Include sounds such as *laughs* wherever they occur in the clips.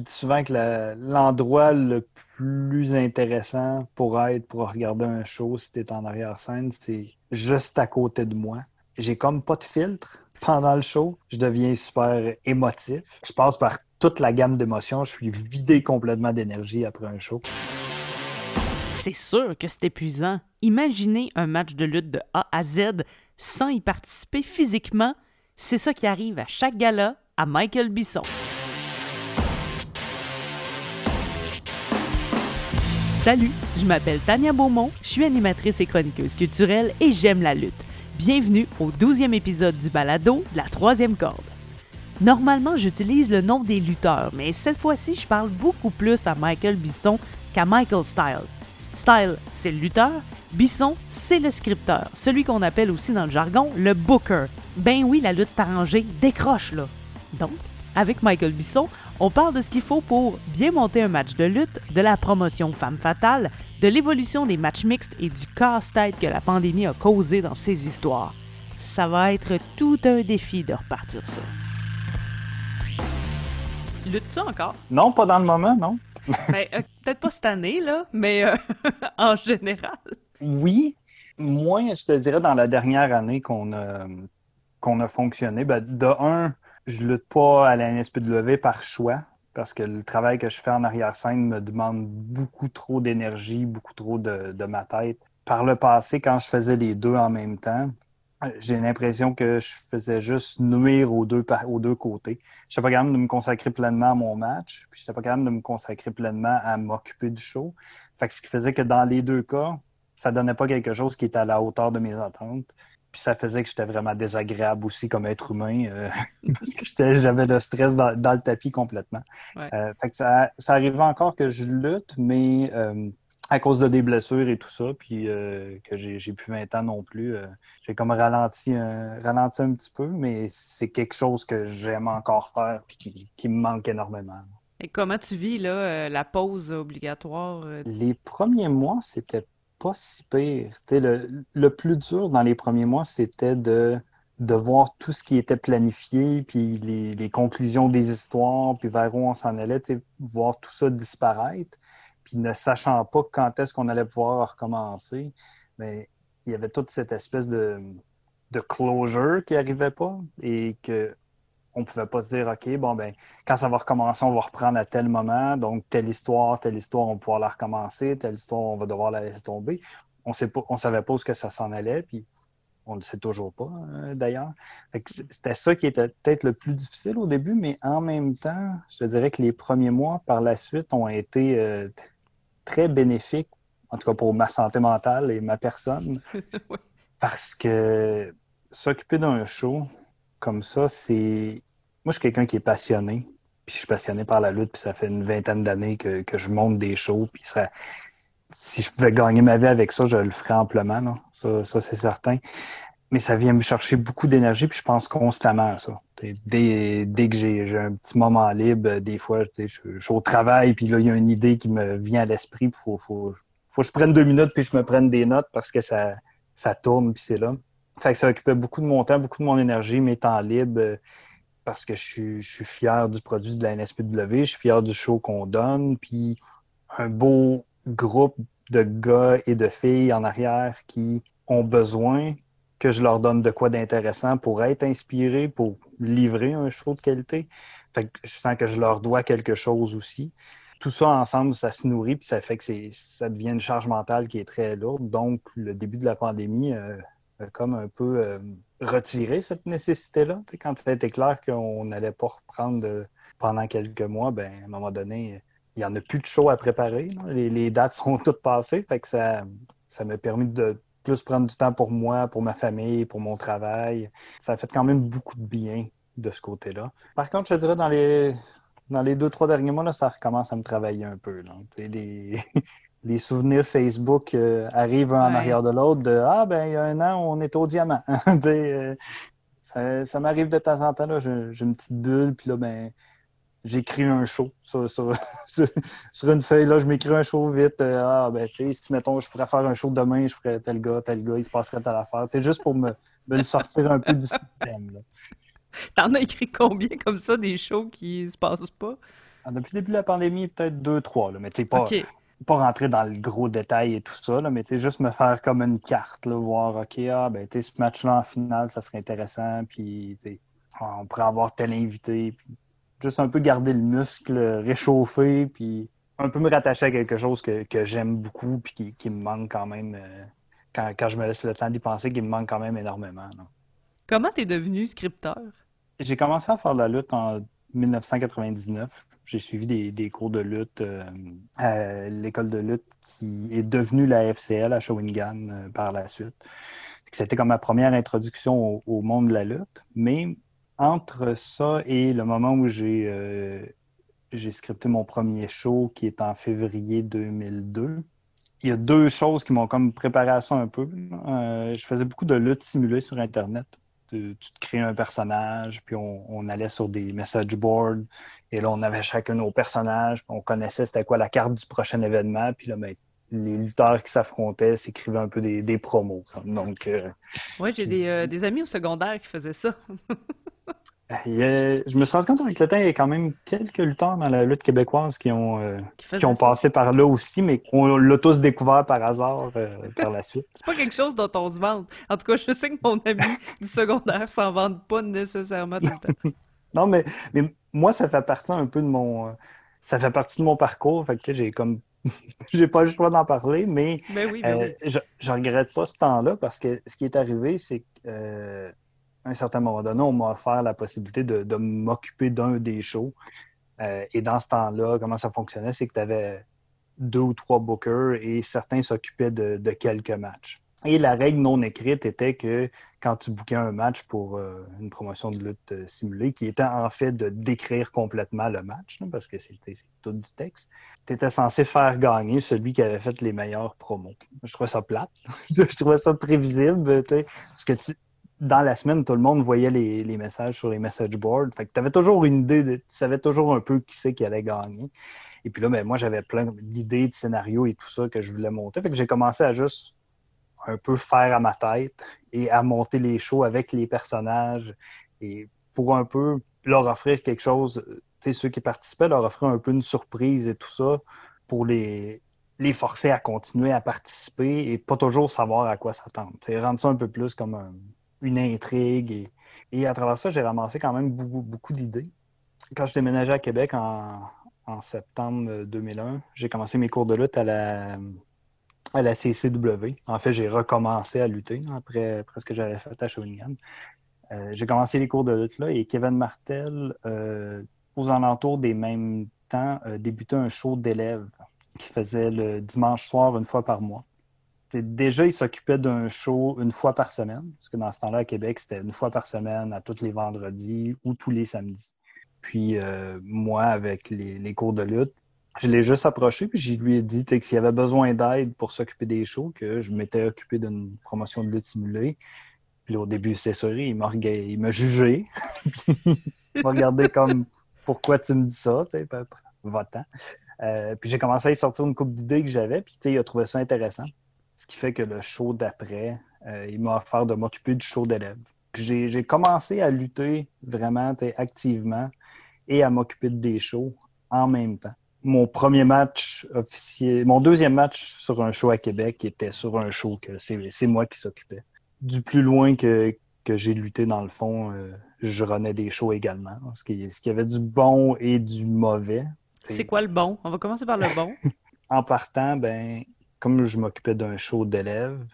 dis souvent que l'endroit le plus intéressant pour être, pour regarder un show, si tu es en arrière-scène, c'est juste à côté de moi. J'ai comme pas de filtre *laughs* pendant le show. Je deviens super émotif. Je passe par toute la gamme d'émotions. Je suis vidé complètement d'énergie après un show. C'est sûr que c'est épuisant. Imaginez un match de lutte de A à Z sans y participer physiquement. C'est ça qui arrive à chaque gala à Michael Bisson. Salut, je m'appelle Tania Beaumont, je suis animatrice et chroniqueuse culturelle et j'aime la lutte. Bienvenue au 12e épisode du balado de la troisième corde. Normalement, j'utilise le nom des lutteurs, mais cette fois-ci, je parle beaucoup plus à Michael Bisson qu'à Michael Style. Style, c'est le lutteur, Bisson, c'est le scripteur, celui qu'on appelle aussi dans le jargon le booker. Ben oui, la lutte s'est arrangée, décroche là. Donc, avec Michael Bisson, on parle de ce qu'il faut pour bien monter un match de lutte, de la promotion femme fatale, de l'évolution des matchs mixtes et du casse-tête que la pandémie a causé dans ces histoires. Ça va être tout un défi de repartir ça. Lutte-tu encore? Non, pas dans le moment, non. Ben, euh, peut-être pas cette année, là, mais euh, *laughs* en général. Oui, moins, je te dirais, dans la dernière année qu'on a, qu'on a fonctionné. Ben, de un, je lutte pas à la NSPW par choix, parce que le travail que je fais en arrière-scène me demande beaucoup trop d'énergie, beaucoup trop de, ma tête. Par le passé, quand je faisais les deux en même temps, j'ai l'impression que je faisais juste nuire aux deux, aux deux côtés. Je n'étais pas capable de me consacrer pleinement à mon match, puis je n'étais pas capable de me consacrer pleinement à m'occuper du show. Fait ce qui faisait que dans les deux cas, ça donnait pas quelque chose qui était à la hauteur de mes attentes. Puis ça faisait que j'étais vraiment désagréable aussi comme être humain euh, *laughs* parce que j'avais le stress dans, le tapis complètement. Euh, fait que ça, ça arrivait encore que je lutte, mais euh, à cause de des blessures et tout ça, puis que j'ai plus 20 ans non plus, j'ai comme ralenti, ralenti un petit peu, mais c'est quelque chose que j'aime encore faire et qui, me manque énormément. Et comment tu vis là, la pause obligatoire? Les premiers mois, c'était pas si pire. Le, plus dur dans les premiers mois, c'était de, voir tout ce qui était planifié, puis les, les conclusions des histoires, puis vers où on s'en allait, voir tout ça disparaître, puis ne sachant pas quand est-ce qu'on allait pouvoir recommencer. Mais il y avait toute cette espèce de, de closure qui n'arrivait pas et que on pouvait pas se dire, OK, bon, ben, quand ça va recommencer, on va reprendre à tel moment. Donc, telle histoire, telle histoire, on va pouvoir la recommencer. Telle histoire, on va devoir la laisser tomber. On on savait pas où que ça s'en allait, puis on le sait toujours pas, euh, d'ailleurs. C'était ça qui était peut-être le plus difficile au début, mais en même temps, je dirais que les premiers mois par la suite ont été euh, très bénéfiques, en tout cas pour ma santé mentale et ma personne. *laughs* Parce que s'occuper d'un show, comme ça, c'est. Moi, je suis quelqu'un qui est passionné. Puis je suis passionné par la lutte, puis ça fait une vingtaine d'années que, je monte des shows. Puis ça... si je pouvais gagner ma vie avec ça, je le ferais amplement. Non? Ça, c'est certain. Mais ça vient me chercher beaucoup d'énergie, puis je pense constamment à ça. Dès, dès que j'ai un petit moment libre, des fois, je, je, suis au travail, puis là, il y a une idée qui me vient à l'esprit, il faut, faut, faut que je prenne deux minutes, puis je me prenne des notes parce que ça, ça tourne, puis c'est là. Fait que ça occupait beaucoup de mon temps, beaucoup de mon énergie, mes temps libres, euh, parce que je suis, fier du produit de la NSPW, je suis fier du show qu'on donne, puis un beau groupe de gars et de filles en arrière qui ont besoin que je leur donne de quoi d'intéressant pour être inspirés, pour livrer un show de qualité. Fait que je sens que je leur dois quelque chose aussi. Tout ça ensemble, ça se nourrit, puis ça fait que ça devient une charge mentale qui est très lourde. Donc, le début de la pandémie, euh, comme un peu euh, retirer cette nécessité-là. Quand c'était clair qu'on n'allait pas reprendre pendant quelques mois, ben, à un moment donné, il n'y en a plus de show à préparer. Les, dates sont *laughs* toutes passées. Fait que ça, ça m'a permis de plus prendre du temps pour moi, pour ma famille, pour mon travail. Ça a fait quand même beaucoup de bien de ce côté-là. Par contre, je dirais dans les dans les deux, trois derniers mois, là, ça recommence à me travailler un peu. Les souvenirs Facebook euh, arrivent un en arrière de l'autre de Ah, ben, il y a un an, on était au diamant. *laughs* Euh, ça, ça m'arrive de temps en temps, là, j'ai, une petite bulle, puis là, ben, j'écris un show sur, *laughs* sur, sur, une feuille. Là, je m'écris un show vite. Euh, ah, ben, tu sais, si, mettons, je pourrais faire un show demain, je ferais tel gars, tel gars, il se passerait telle affaire. C'est juste pour me, me sortir un peu du système. T'en as écrit combien comme ça, des shows qui se passent pas? Ah, depuis le début de la pandémie, peut-être deux, trois, mais tu pas, pas rentrer dans le gros détail et tout ça, là, mais juste me faire comme une carte, là, voir, OK, ah, ben, ce match-là en finale, ça serait intéressant, puis on pourrait avoir tel invité, puis juste un peu garder le muscle réchauffé, puis un peu me rattacher à quelque chose que, j'aime beaucoup, puis qui, me manque quand même, euh, quand, je me laisse le temps d'y penser, qui me manque quand même énormément. Comment tu es devenu scripteur? J'ai commencé à faire de la lutte en 1999. J'ai suivi des, cours de lutte euh, à l'école de lutte qui est devenue la FCL à Shawinigan euh, par la suite. C'était comme ma première introduction au, monde de la lutte. Mais entre ça et le moment où j'ai euh, scripté mon premier show qui est en février 2002, il y a deux choses qui m'ont comme préparé à ça un peu. je faisais beaucoup de lutte simulée sur Internet tu, te crées un personnage, puis on, allait sur des message boards, et là, on avait chacun nos personnages, on connaissait c'était quoi la carte du prochain événement, puis là, ben, les lutteurs qui s'affrontaient s'écrivaient un peu des, promos. Donc, euh, oui, j'ai des, euh, des, amis au secondaire qui faisaient ça. *laughs* je me suis rendu compte avec le temps, il y a quand même quelques lutteurs dans la lutte québécoise qui ont, euh, qui, ont passé par là aussi, mais on l'a tous découvert par hasard par la suite. *laughs* C'est pas quelque chose dont on se vante. En tout cas, je sais que mon ami du secondaire s'en vante pas nécessairement tout le temps. *laughs* non, mais, mais moi, ça fait partie un peu de mon. Euh, ça fait partie de mon parcours. Fait que j'ai comme. *laughs* j'ai pas le choix d'en parler, mais, ben oui, ben Je, je regrette pas ce temps-là parce que ce qui est arrivé, c'est que à un certain moment donné, on m'a offert la possibilité de, m'occuper d'un des shows. Euh, et dans ce temps-là, comment ça fonctionnait, c'est que tu avais deux ou trois bookers et certains s'occupaient de, quelques matchs. Et la règle non écrite était que quand tu bookais un match pour euh, une promotion de lutte euh, simulée, qui était en fait de décrire complètement le match, parce que c'est tout du texte, tu étais censé faire gagner celui qui avait fait les meilleurs promos. Je trouvais ça plate. *laughs* je trouvais ça prévisible, parce que dans la semaine, tout le monde voyait les, messages sur les message boards. Fait que tu avais toujours une idée, de, tu savais toujours un peu qui c'est qui allait gagner. Et puis là, ben, moi, j'avais plein d'idées, de scénarios et tout ça que je voulais monter. Fait que j'ai commencé à juste un peu faire à ma tête et à monter les shows avec les personnages et pour un peu leur offrir quelque chose, tu sais, ceux qui participaient, leur offrir un peu une surprise et tout ça pour les, les forcer à continuer à participer et pas toujours savoir à quoi s'attendre. Rendre ça un peu plus comme un, une intrigue. Et, à travers ça, j'ai ramassé quand même beaucoup, beaucoup d'idées. Quand je déménageais à Québec en, septembre 2001, j'ai commencé mes cours de lutte à la, à la CCW. En fait, j'ai recommencé à lutter après, presque que j'avais fait à Shawinigan. Euh, j'ai commencé les cours de lutte là et Kevin Martel, euh, aux alentours des mêmes temps, débutait un show d'élèves qui faisait le dimanche soir une fois par mois déjà, il s'occupait d'un show une fois par semaine, parce que dans ce temps-là, à Québec, c'était une fois par semaine, à tous les vendredis ou tous les samedis. Puis euh, moi, avec les, cours de lutte, je l'ai juste approché, puis je lui ai dit que s'il avait besoin d'aide pour s'occuper des shows, que je m'étais occupé d'une promotion de lutte simulée. Puis au début, c'est sûr, il m'a jugé. *laughs* il m'a regardé comme pourquoi tu me dis ça, tu sais, votant. Euh, puis j'ai commencé à y sortir une coupe d'idées que j'avais, puis il a trouvé ça intéressant. Ce qui fait que le show d'après, euh, il m'a offert de m'occuper du show d'élèves. J'ai commencé à lutter vraiment activement et à m'occuper de des shows en même temps. Mon premier match officiel, mon deuxième match sur un show à Québec était sur un show que c'est moi qui s'occupais. Du plus loin que, j'ai lutté, dans le fond, euh, je renais des shows également. Ce qui, ce qui avait du bon et du mauvais. C'est quoi le bon? On va commencer par le bon. *laughs* en partant, ben, comme je m'occupais d'un show d'élèves,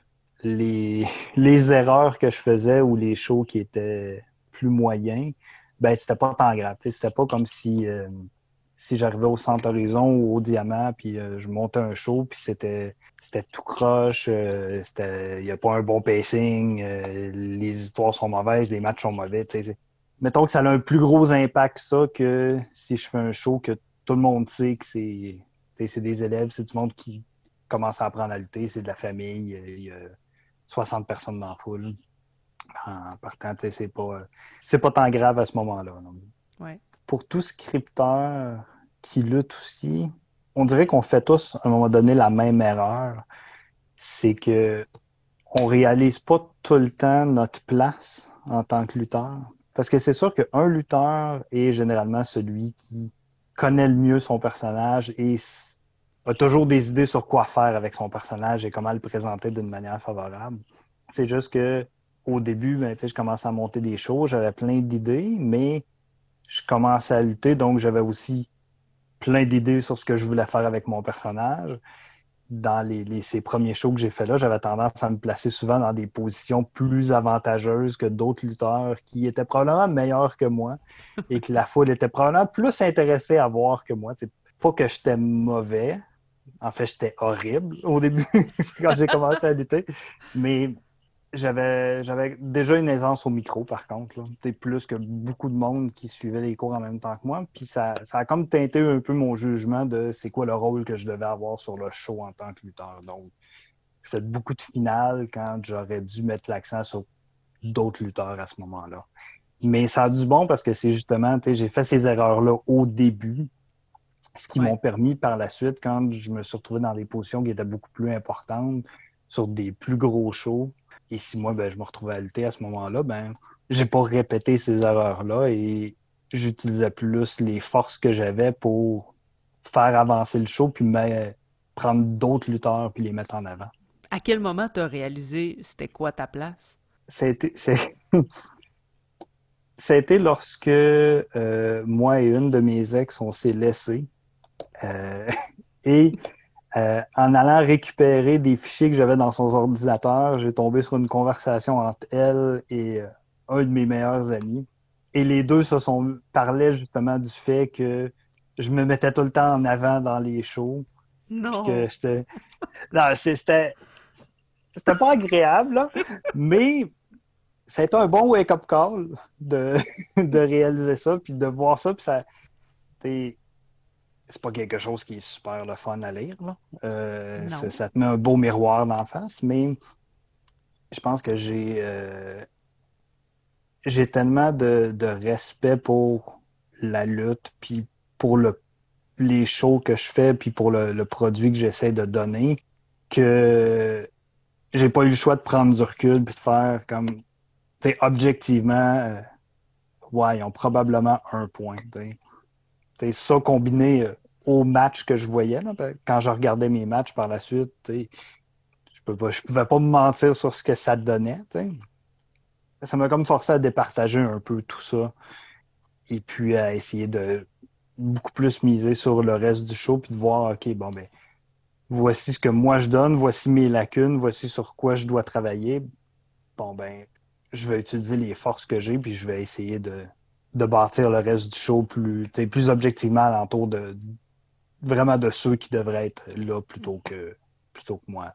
les, *laughs* les erreurs que je faisais ou les shows qui étaient plus moyens, ben c'était pas tant grave. C'était pas comme si euh, si j'arrivais au Centre Horizon ou au Diamant, puis euh, je montais un show, puis c'était c'était tout croche, euh, il n'y a pas un bon pacing, les histoires sont mauvaises, les matchs sont mauvais. Mettons que ça a un plus gros impact ça que si je fais un show que tout le monde sait que c'est des élèves, c'est du monde qui, commence à apprendre à lutter, c'est de la famille, il y a 60 personnes dans la foule. En partant, c'est pas, c'est pas tant grave à ce moment-là. Pour tout scripteur qui lutte aussi, on dirait qu'on fait tous, à un moment donné, la même erreur. C'est que on réalise pas tout le temps notre place en tant que lutteur. Parce que c'est sûr qu'un lutteur est généralement celui qui connaît le mieux son personnage et a toujours des idées sur quoi faire avec son personnage et comment le présenter d'une manière favorable. C'est juste que au début, ben, je commençais à monter des shows, j'avais plein d'idées, mais je commençais à lutter, donc j'avais aussi plein d'idées sur ce que je voulais faire avec mon personnage. Dans les, ces premiers shows que j'ai fait là, j'avais tendance à me placer souvent dans des positions plus avantageuses que d'autres lutteurs qui étaient probablement meilleurs que moi *laughs* et que la foule était probablement plus intéressée à voir que moi. C'est pas que j'étais mauvais. En fait, j'étais horrible au début *laughs* quand j'ai commencé à lutter. Mais j'avais, j'avais déjà une aisance au micro, par contre. Là. plus que beaucoup de monde qui suivait les cours en même temps que moi. Puis ça, ça a comme teinté un peu mon jugement de c'est quoi le rôle que je devais avoir sur le show en tant que lutteur. Donc, j'ai fait beaucoup de finales quand j'aurais dû mettre l'accent sur d'autres lutteurs à ce moment-là. Mais ça a du bon parce que c'est justement, j'ai fait ces erreurs-là au début, ce qui m'ont permis par la suite, quand je me suis retrouvé dans des positions qui étaient beaucoup plus importantes, sur des plus gros shows, et si moi, ben, je me retrouvais à lutter à ce moment-là, ben, j'ai pas répété ces erreurs-là et j'utilisais plus les forces que j'avais pour faire avancer le show puis prendre d'autres lutteurs puis les mettre en avant. À quel moment tu as réalisé c'était quoi ta place? C'était C'était lorsque euh, moi et une de mes ex, on s'est laissés. Euh, *laughs* et euh, en allant récupérer des fichiers que j'avais dans son ordinateur, j'ai tombé sur une conversation entre elle et euh, un de mes meilleurs amis. Et les deux se sont parlaient justement du fait que je me mettais tout le temps en avant dans les shows. Non. Que. Non, *laughs* c'était. C'était pas agréable, là, mais c'était un bon wake-up call de, *laughs* de réaliser ça, puis de voir ça, puis ça c'est pas quelque chose qui est super le fun à lire. Euh, ça, te met un beau miroir d'en face, mais je pense que j'ai euh, j'ai tellement de, respect pour la lutte, puis pour le, les shows que je fais, puis pour le, produit que j'essaie de donner, que j'ai pas eu le choix de prendre du recul puis de faire comme objectivement euh, ouais, ils ont probablement un point. C'est ça combiné euh, au match que je voyais, ben, quand je regardais mes matchs par la suite, je peux pas, je pouvais pas me mentir sur ce que ça donnait. Ça m'a comme forcé à départager un peu tout ça. Et puis à essayer de beaucoup plus miser sur le reste du show, puis de voir, OK, bon, ben, voici ce que moi je donne, voici mes lacunes, voici sur quoi je dois travailler. Bon, ben, je vais utiliser les forces que j'ai, puis je vais essayer de, de bâtir le reste du show plus, plus objectivement alentour de vraiment de ceux qui devraient être là plutôt que plutôt que moi.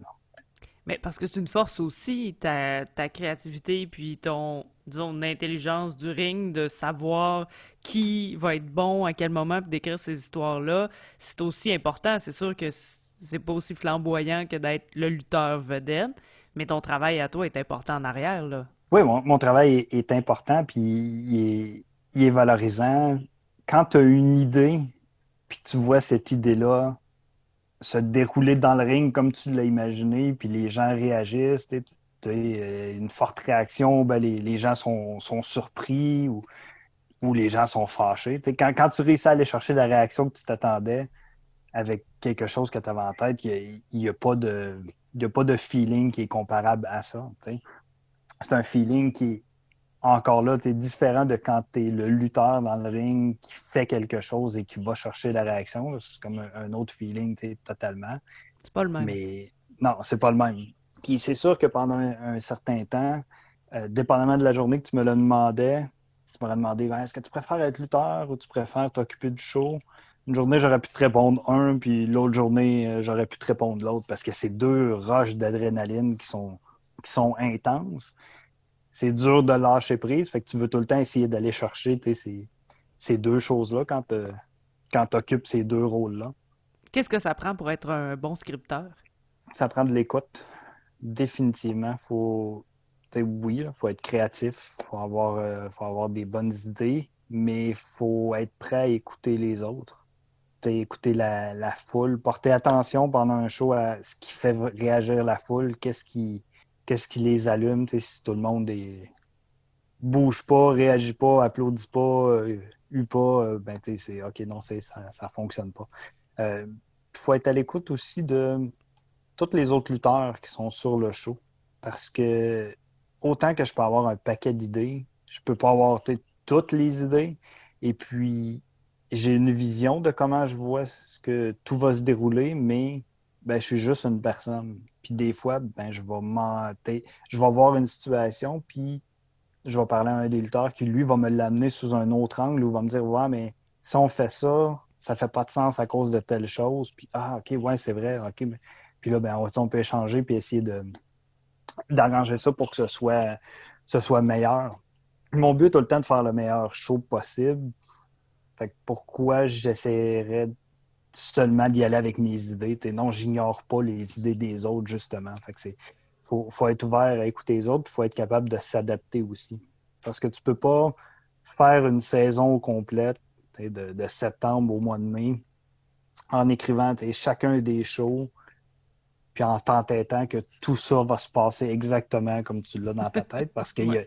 Mais parce que c'est une force aussi, ta, ta créativité, puis ton, disons, intelligence du ring, de savoir qui va être bon à quel moment, puis d'écrire ces histoires-là, c'est aussi important. C'est sûr que c'est pas aussi flamboyant que d'être le lutteur vedette, mais ton travail à toi est important en arrière, là. Oui, mon, mon travail est, important, puis il est, il est valorisant. Quand tu as une idée, puis tu vois cette idée-là se dérouler dans le ring comme tu l'as imaginé, puis les gens réagissent, tu euh, une forte réaction, ben les, gens sont, surpris ou, les gens sont fâchés. Quand, quand, tu réussis à aller chercher la réaction que tu t'attendais avec quelque chose que tu avais en tête, il n'y a pas de feeling qui est comparable à ça. C'est un feeling qui est encore là, tu es différent de quand tu es le lutteur dans le ring qui fait quelque chose et qui va chercher la réaction. C'est comme un, autre feeling totalement. C'est pas le même. Mais non, c'est pas le même. Puis c'est sûr que pendant un, certain temps, euh, dépendamment de la journée que tu me le demandais, tu m'aurais demandé ben, est-ce que tu préfères être lutteur ou tu préfères t'occuper du show? Une journée, j'aurais pu te répondre un, puis l'autre journée, euh, j'aurais pu te répondre l'autre parce que c'est deux roches d'adrénaline qui sont, qui sont intenses c'est dur de lâcher prise. Fait que tu veux tout le temps essayer d'aller chercher ces, ces, deux choses-là quand tu occupes ces deux rôles-là. Qu'est-ce que ça prend pour être un bon scripteur? Ça prend de l'écoute. Définitivement. Faut, oui, il faut être créatif, il faut avoir, euh, faut avoir des bonnes idées, mais il faut être prêt à écouter les autres. écouter la, la, foule, porter attention pendant un show à ce qui fait réagir la foule, qu'est-ce qui, qu'est-ce qui les allume, si tout le monde est... bouge pas, réagit pas, applaudit pas, euh, eu pas, ben, c'est OK, non, ça ne fonctionne pas. Il faut être à l'écoute aussi de tous les autres lutteurs qui sont sur le show. Parce que autant que je peux avoir un paquet d'idées, je peux pas avoir toutes les idées. Et puis, j'ai une vision de comment je vois ce que tout va se dérouler, mais ben, je suis juste une personne. Des fois, ben, je vais mentir. Je vais voir une situation, puis je vais parler à un des qui, lui, va me l'amener sous un autre angle ou va me dire Ouais, mais si on fait ça, ça fait pas de sens à cause de telle chose. Puis, ah, OK, ouais, c'est vrai. OK. Puis là, ben, on peut échanger puis essayer de, d'arranger ça pour que ce soit, ce soit meilleur. Mon but tout le temps de faire le meilleur show possible. Fait pourquoi j'essaierais seulement d'y aller avec mes idées? non, j'ignore pas les idées des autres, justement. Fait c'est. Faut, faut être ouvert à écouter les autres, il faut être capable de s'adapter aussi. Parce que tu peux pas faire une saison complète de, de, septembre au mois de mai en écrivant chacun des shows, puis en t'entêtant que tout ça va se passer exactement comme tu l'as dans ta tête, *laughs* parce qu'il y, a,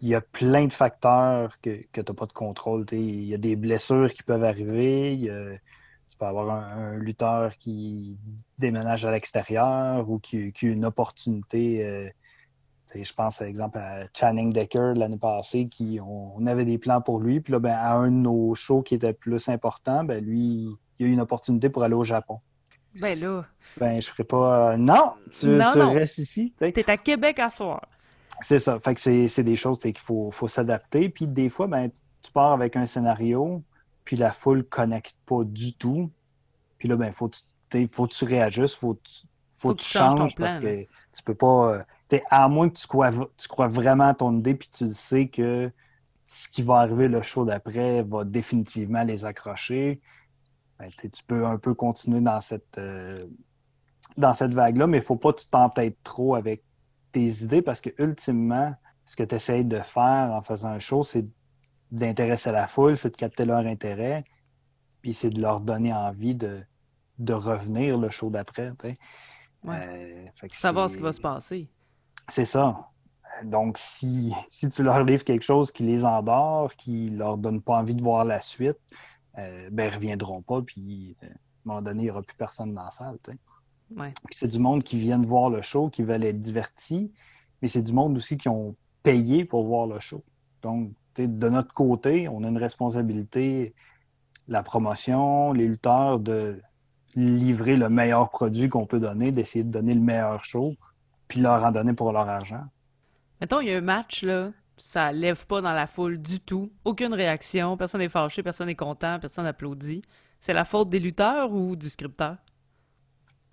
y a plein de facteurs que, que tu n'as pas de contrôle. Il y a des blessures qui peuvent arriver, tu peux avoir un, lutteur qui déménage à l'extérieur ou qui, a une opportunité. Euh, je pense, par exemple, à Channing Decker l'année passée, qui on, avait des plans pour lui. Puis là, ben, à un de nos shows qui était plus important, ben, lui, il a eu une opportunité pour aller au Japon. Ben là. Ben, je ferai pas. Euh, non, tu, restes ici. Tu es à Québec à soir. C'est ça. Fait que c'est des choses qu'il faut, faut s'adapter. Puis des fois, ben, tu pars avec un scénario, puis la foule ne connecte pas du tout. Puis là, ben, faut que faut tu réajustes, faut, faut, que tu changes parce que tu peux pas. Euh, à moins que tu crois, tu crois vraiment à ton idée, puis tu sais que ce qui va arriver le show d'après va définitivement les accrocher. Ben, tu peux un peu continuer dans cette, euh, dans cette vague-là, mais il ne faut pas que tu t'entêtes trop avec tes idées parce que ultimement, ce que tu essayes de faire en faisant un show, c'est d'intéresser la foule, c'est de capter leur intérêt, puis c'est de leur donner envie de, de revenir le show d'après. Euh, Savoir ce qui va se passer. C'est ça. Donc, si, si tu leur livres quelque chose qui les endort, qui leur donne pas envie de voir la suite, euh, ben, ils ne reviendront pas, puis euh, à un moment donné, il n'y aura plus personne dans la salle. C'est du monde qui vient voir le show, qui veulent être divertis, mais c'est du monde aussi qui ont payé pour voir le show. Donc, de notre côté, on a une responsabilité, la promotion, les lutteurs, de livrer le meilleur produit qu'on peut donner, d'essayer de donner le meilleur show, puis leur en donner pour leur argent. Mettons, il y a un match, là, ça lève pas dans la foule du tout. Aucune réaction, personne n'est fâché, personne n'est content, personne n'applaudit. C'est la faute des lutteurs ou du scripteur?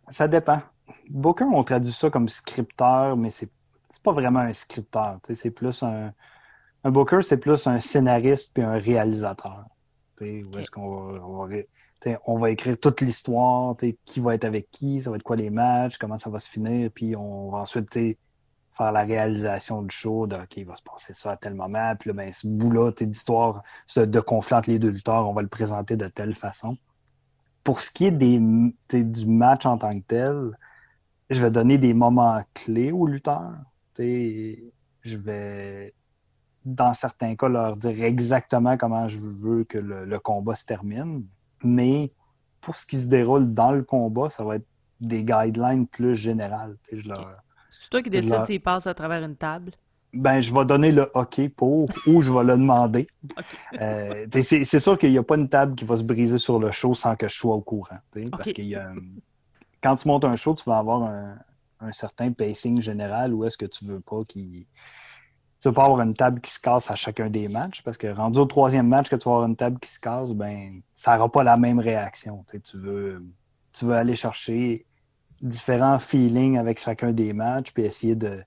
Ça dépend. Beaucoup ont traduit ça comme scripteur, mais c'est pas vraiment un scripteur. C'est plus un. Un booker, c'est plus un scénariste puis un réalisateur. Où est-ce qu'on va, on va écrire toute l'histoire, qui va être avec qui, ça va être quoi les matchs, comment ça va se finir, puis on va ensuite faire la réalisation du show, de OK, il va se passer ça à tel moment, puis là, ben, ce bout-là, d'histoire de conflit entre les deux lutteurs, on va le présenter de telle façon. Pour ce qui est des, du match en tant que tel, je vais donner des moments clés aux lutteurs. Je vais, dans certains cas, leur dire exactement comment je veux que le, combat se termine. Mais pour ce qui se déroule dans le combat, ça va être des guidelines plus générales. Je leur, c'est toi qui décides s'il passe à travers une table? Ben, je vais donner le OK pour ou je vais le demander. *laughs* Euh, c'est sûr qu'il n'y a pas une table qui va se briser sur le show sans que je sois au courant. Parce que quand tu montes un show, tu vas avoir un, certain pacing général ou est-ce que tu veux pas qu'il. Tu pas avoir une table qui se casse à chacun des matchs parce que rendu au troisième match que tu vas avoir une table qui se casse, ben ça n'aura pas la même réaction. Tu veux, tu veux aller chercher différents feelings avec chacun des matchs, puis essayer de,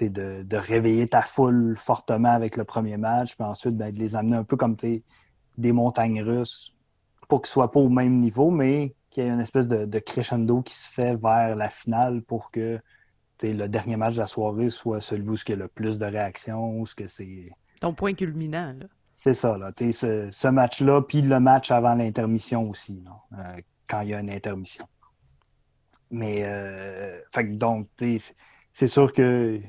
de, réveiller ta foule fortement avec le premier match, puis ensuite ben, de les amener un peu comme des montagnes russes, pour qu'ils ne soient pas au même niveau, mais qu'il y ait une espèce de, crescendo qui se fait vers la finale pour que le dernier match de la soirée soit celui où il y a le plus de réactions, où ce que c'est. Ton point culminant, là. C'est ça, là. Ce, ce match-là, puis le match avant l'intermission aussi, euh, quand il y a une intermission. Mais, euh, fait donc, c'est sûr que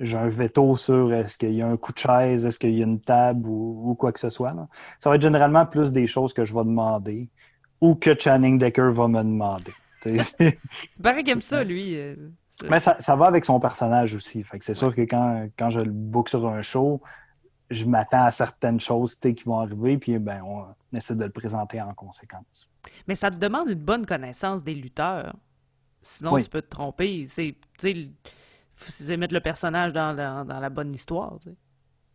j'ai un veto sur est-ce qu'il y a un coup de chaise, est-ce qu'il y a une table ou, quoi que ce soit. Ça va être généralement plus des choses que je vais demander ou que Channing Decker va me demander. Il paraît qu'il aime ça, lui. Euh, Mais ça, va avec son personnage aussi. Fait que c'est sûr que quand, quand je le book sur un show, je m'attends à certaines choses qui vont arriver, puis ben, on essaie de le présenter en conséquence. Mais ça te demande une bonne connaissance des lutteurs. Sinon, tu peux te tromper. C'est, faut mettre le personnage dans la, dans la bonne histoire.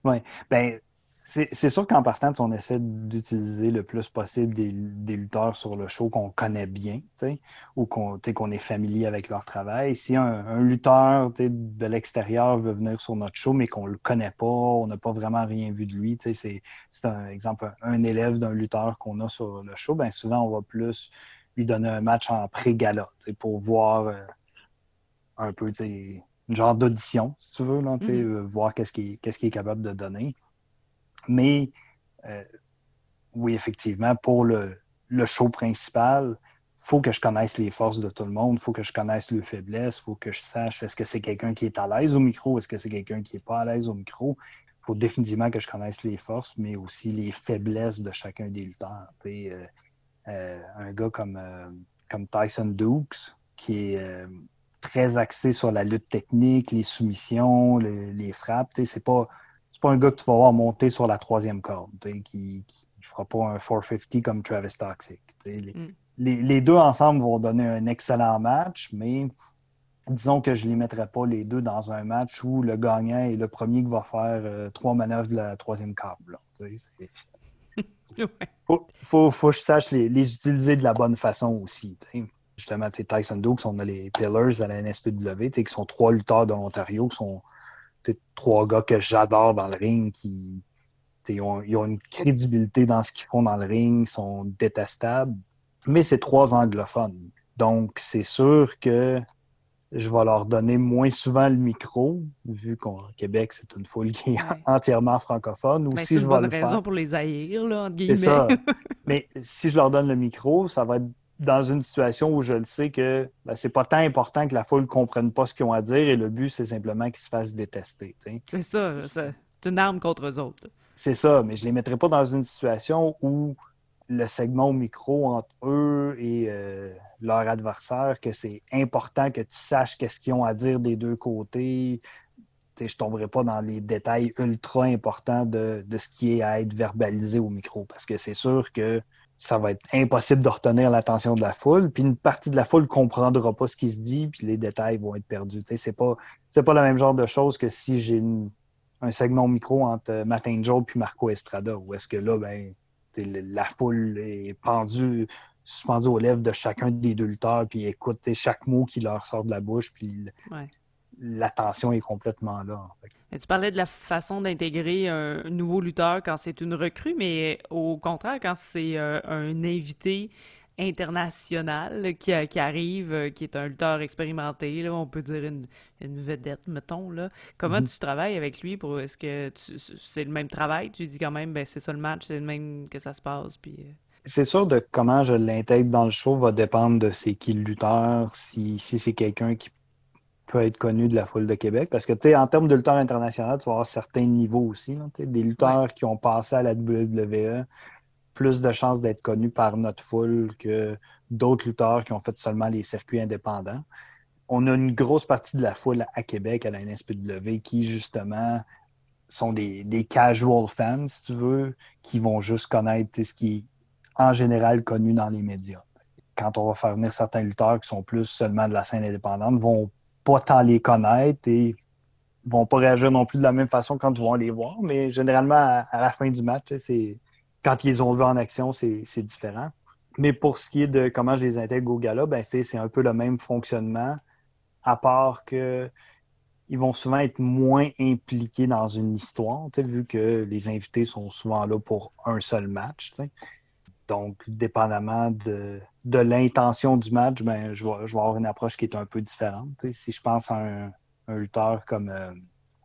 Oui. Ben, c'est sûr qu'en partant, on essaie d'utiliser le plus possible des, lutteurs sur le show qu'on connaît bien, ou qu'on est familier avec leur travail. Si un, lutteur de l'extérieur veut venir sur notre show, mais qu'on ne le connaît pas, on n'a pas vraiment rien vu de lui, c'est un exemple, un élève d'un lutteur qu'on a sur le show, ben souvent on va plus lui donner un match en pré-gala pour voir euh, un peu une genre d'audition, si tu veux, là, mm-hmm. voir qu'est-ce qu'il est capable de donner. Mais euh, oui, effectivement, pour le, show principal, il faut que je connaisse les forces de tout le monde, il faut que je connaisse leurs faiblesses, il faut que je sache est-ce que c'est quelqu'un qui est à l'aise au micro, est-ce que c'est quelqu'un qui n'est pas à l'aise au micro. Il faut définitivement que je connaisse les forces, mais aussi les faiblesses de chacun des lutteurs. Euh, euh, un gars comme, comme Tyson Dukes, qui est très axé sur la lutte technique, les soumissions, les frappes, c'est pas pas un gars que tu vas voir monter sur la troisième corde, qui ne fera pas un 450 comme Travis Toxic. Mm. Les, deux ensemble vont donner un excellent match, mais disons que je ne les mettrai pas les deux dans un match où le gagnant est le premier qui va faire euh, trois manœuvres de la troisième câble. Il *laughs* faut, que je sache les, utiliser de la bonne façon aussi. Justement, Tyson Dukes, on a les Pillars à la NSPW, qui sont trois lutteurs de l'Ontario, qui sont trois gars que j'adore dans le ring qui ils ont, une crédibilité dans ce qu'ils font dans le ring, sont détestables, mais c'est trois anglophones. Donc, c'est sûr que je vais leur donner moins souvent le micro, vu qu'au Québec, c'est une foule qui est entièrement francophone. Ou ben, si je vais raison pour les haïr, là, entre guillemets. C'est ça. *laughs* mais si je leur donne le micro, ça va être dans une situation où je le sais que ben, c'est pas tant important que la foule ne comprenne pas ce qu'ils ont à dire et le but, c'est simplement qu'ils se fassent détester. C'est ça, c'est une arme contre eux autres. C'est ça, mais je ne les mettrai pas dans une situation où le segment au micro entre eux et euh, leur adversaire, que c'est important que tu saches qu'est-ce qu'ils ont à dire des deux côtés. je ne tomberai pas dans les détails ultra importants de, de, ce qui est à être verbalisé au micro, parce que c'est sûr que ça va être impossible de retenir l'attention de la foule. Puis une partie de la foule ne comprendra pas ce qui se dit, puis les détails vont être perdus. Ce n'est pas, pas le même genre de chose que si j'ai un segment micro entre Matt Angel puis Marco Estrada, où est-ce que là, ben, la foule est pendue, suspendue aux lèvres de chacun des deux lutteurs, puis écoute chaque mot qui leur sort de la bouche, puis l'attention est complètement là. Tu parlais de la façon d'intégrer un nouveau lutteur quand c'est une recrue, mais au contraire, quand c'est euh, un invité international qui, qui, arrive, euh, qui est un lutteur expérimenté, là, on peut dire une, vedette, mettons. Là. Comment mm-hmm. tu travailles avec lui pour est-ce que c'est le même travail? Tu dis quand même ben c'est ça le match, c'est le même que ça se passe. Puis... Euh. C'est sûr de comment je l'intègre dans le show va dépendre de c'est qui le lutteur, si, si c'est quelqu'un qui peut être connu de la foule de Québec. Parce que, tu sais, en termes de lutteurs internationaux, tu vas avoir certains niveaux aussi. des lutteurs qui ont passé à la WWE, plus de chances d'être connus par notre foule que d'autres lutteurs qui ont fait seulement les circuits indépendants. On a une grosse partie de la foule à Québec, à la NSPW, qui, justement, sont des, des casual fans, si tu veux, qui vont juste connaître ce qui est en général connu dans les médias. Quand on va faire venir certains lutteurs qui sont plus seulement de la scène indépendante, vont pas tant les connaître et vont pas réagir non plus de la même façon quand ils vont les voir, mais généralement, à, la fin du match, c'est quand ils ont vu en action, c'est différent. Mais pour ce qui est de comment je les intègre au gala, ben, c'est un peu le même fonctionnement, à part que ils vont souvent être moins impliqués dans une histoire, vu que les invités sont souvent là pour un seul match. Donc, dépendamment de, l'intention du match, ben, je, vais, avoir une approche qui est un peu différente. Si je pense à un, lutteur comme euh,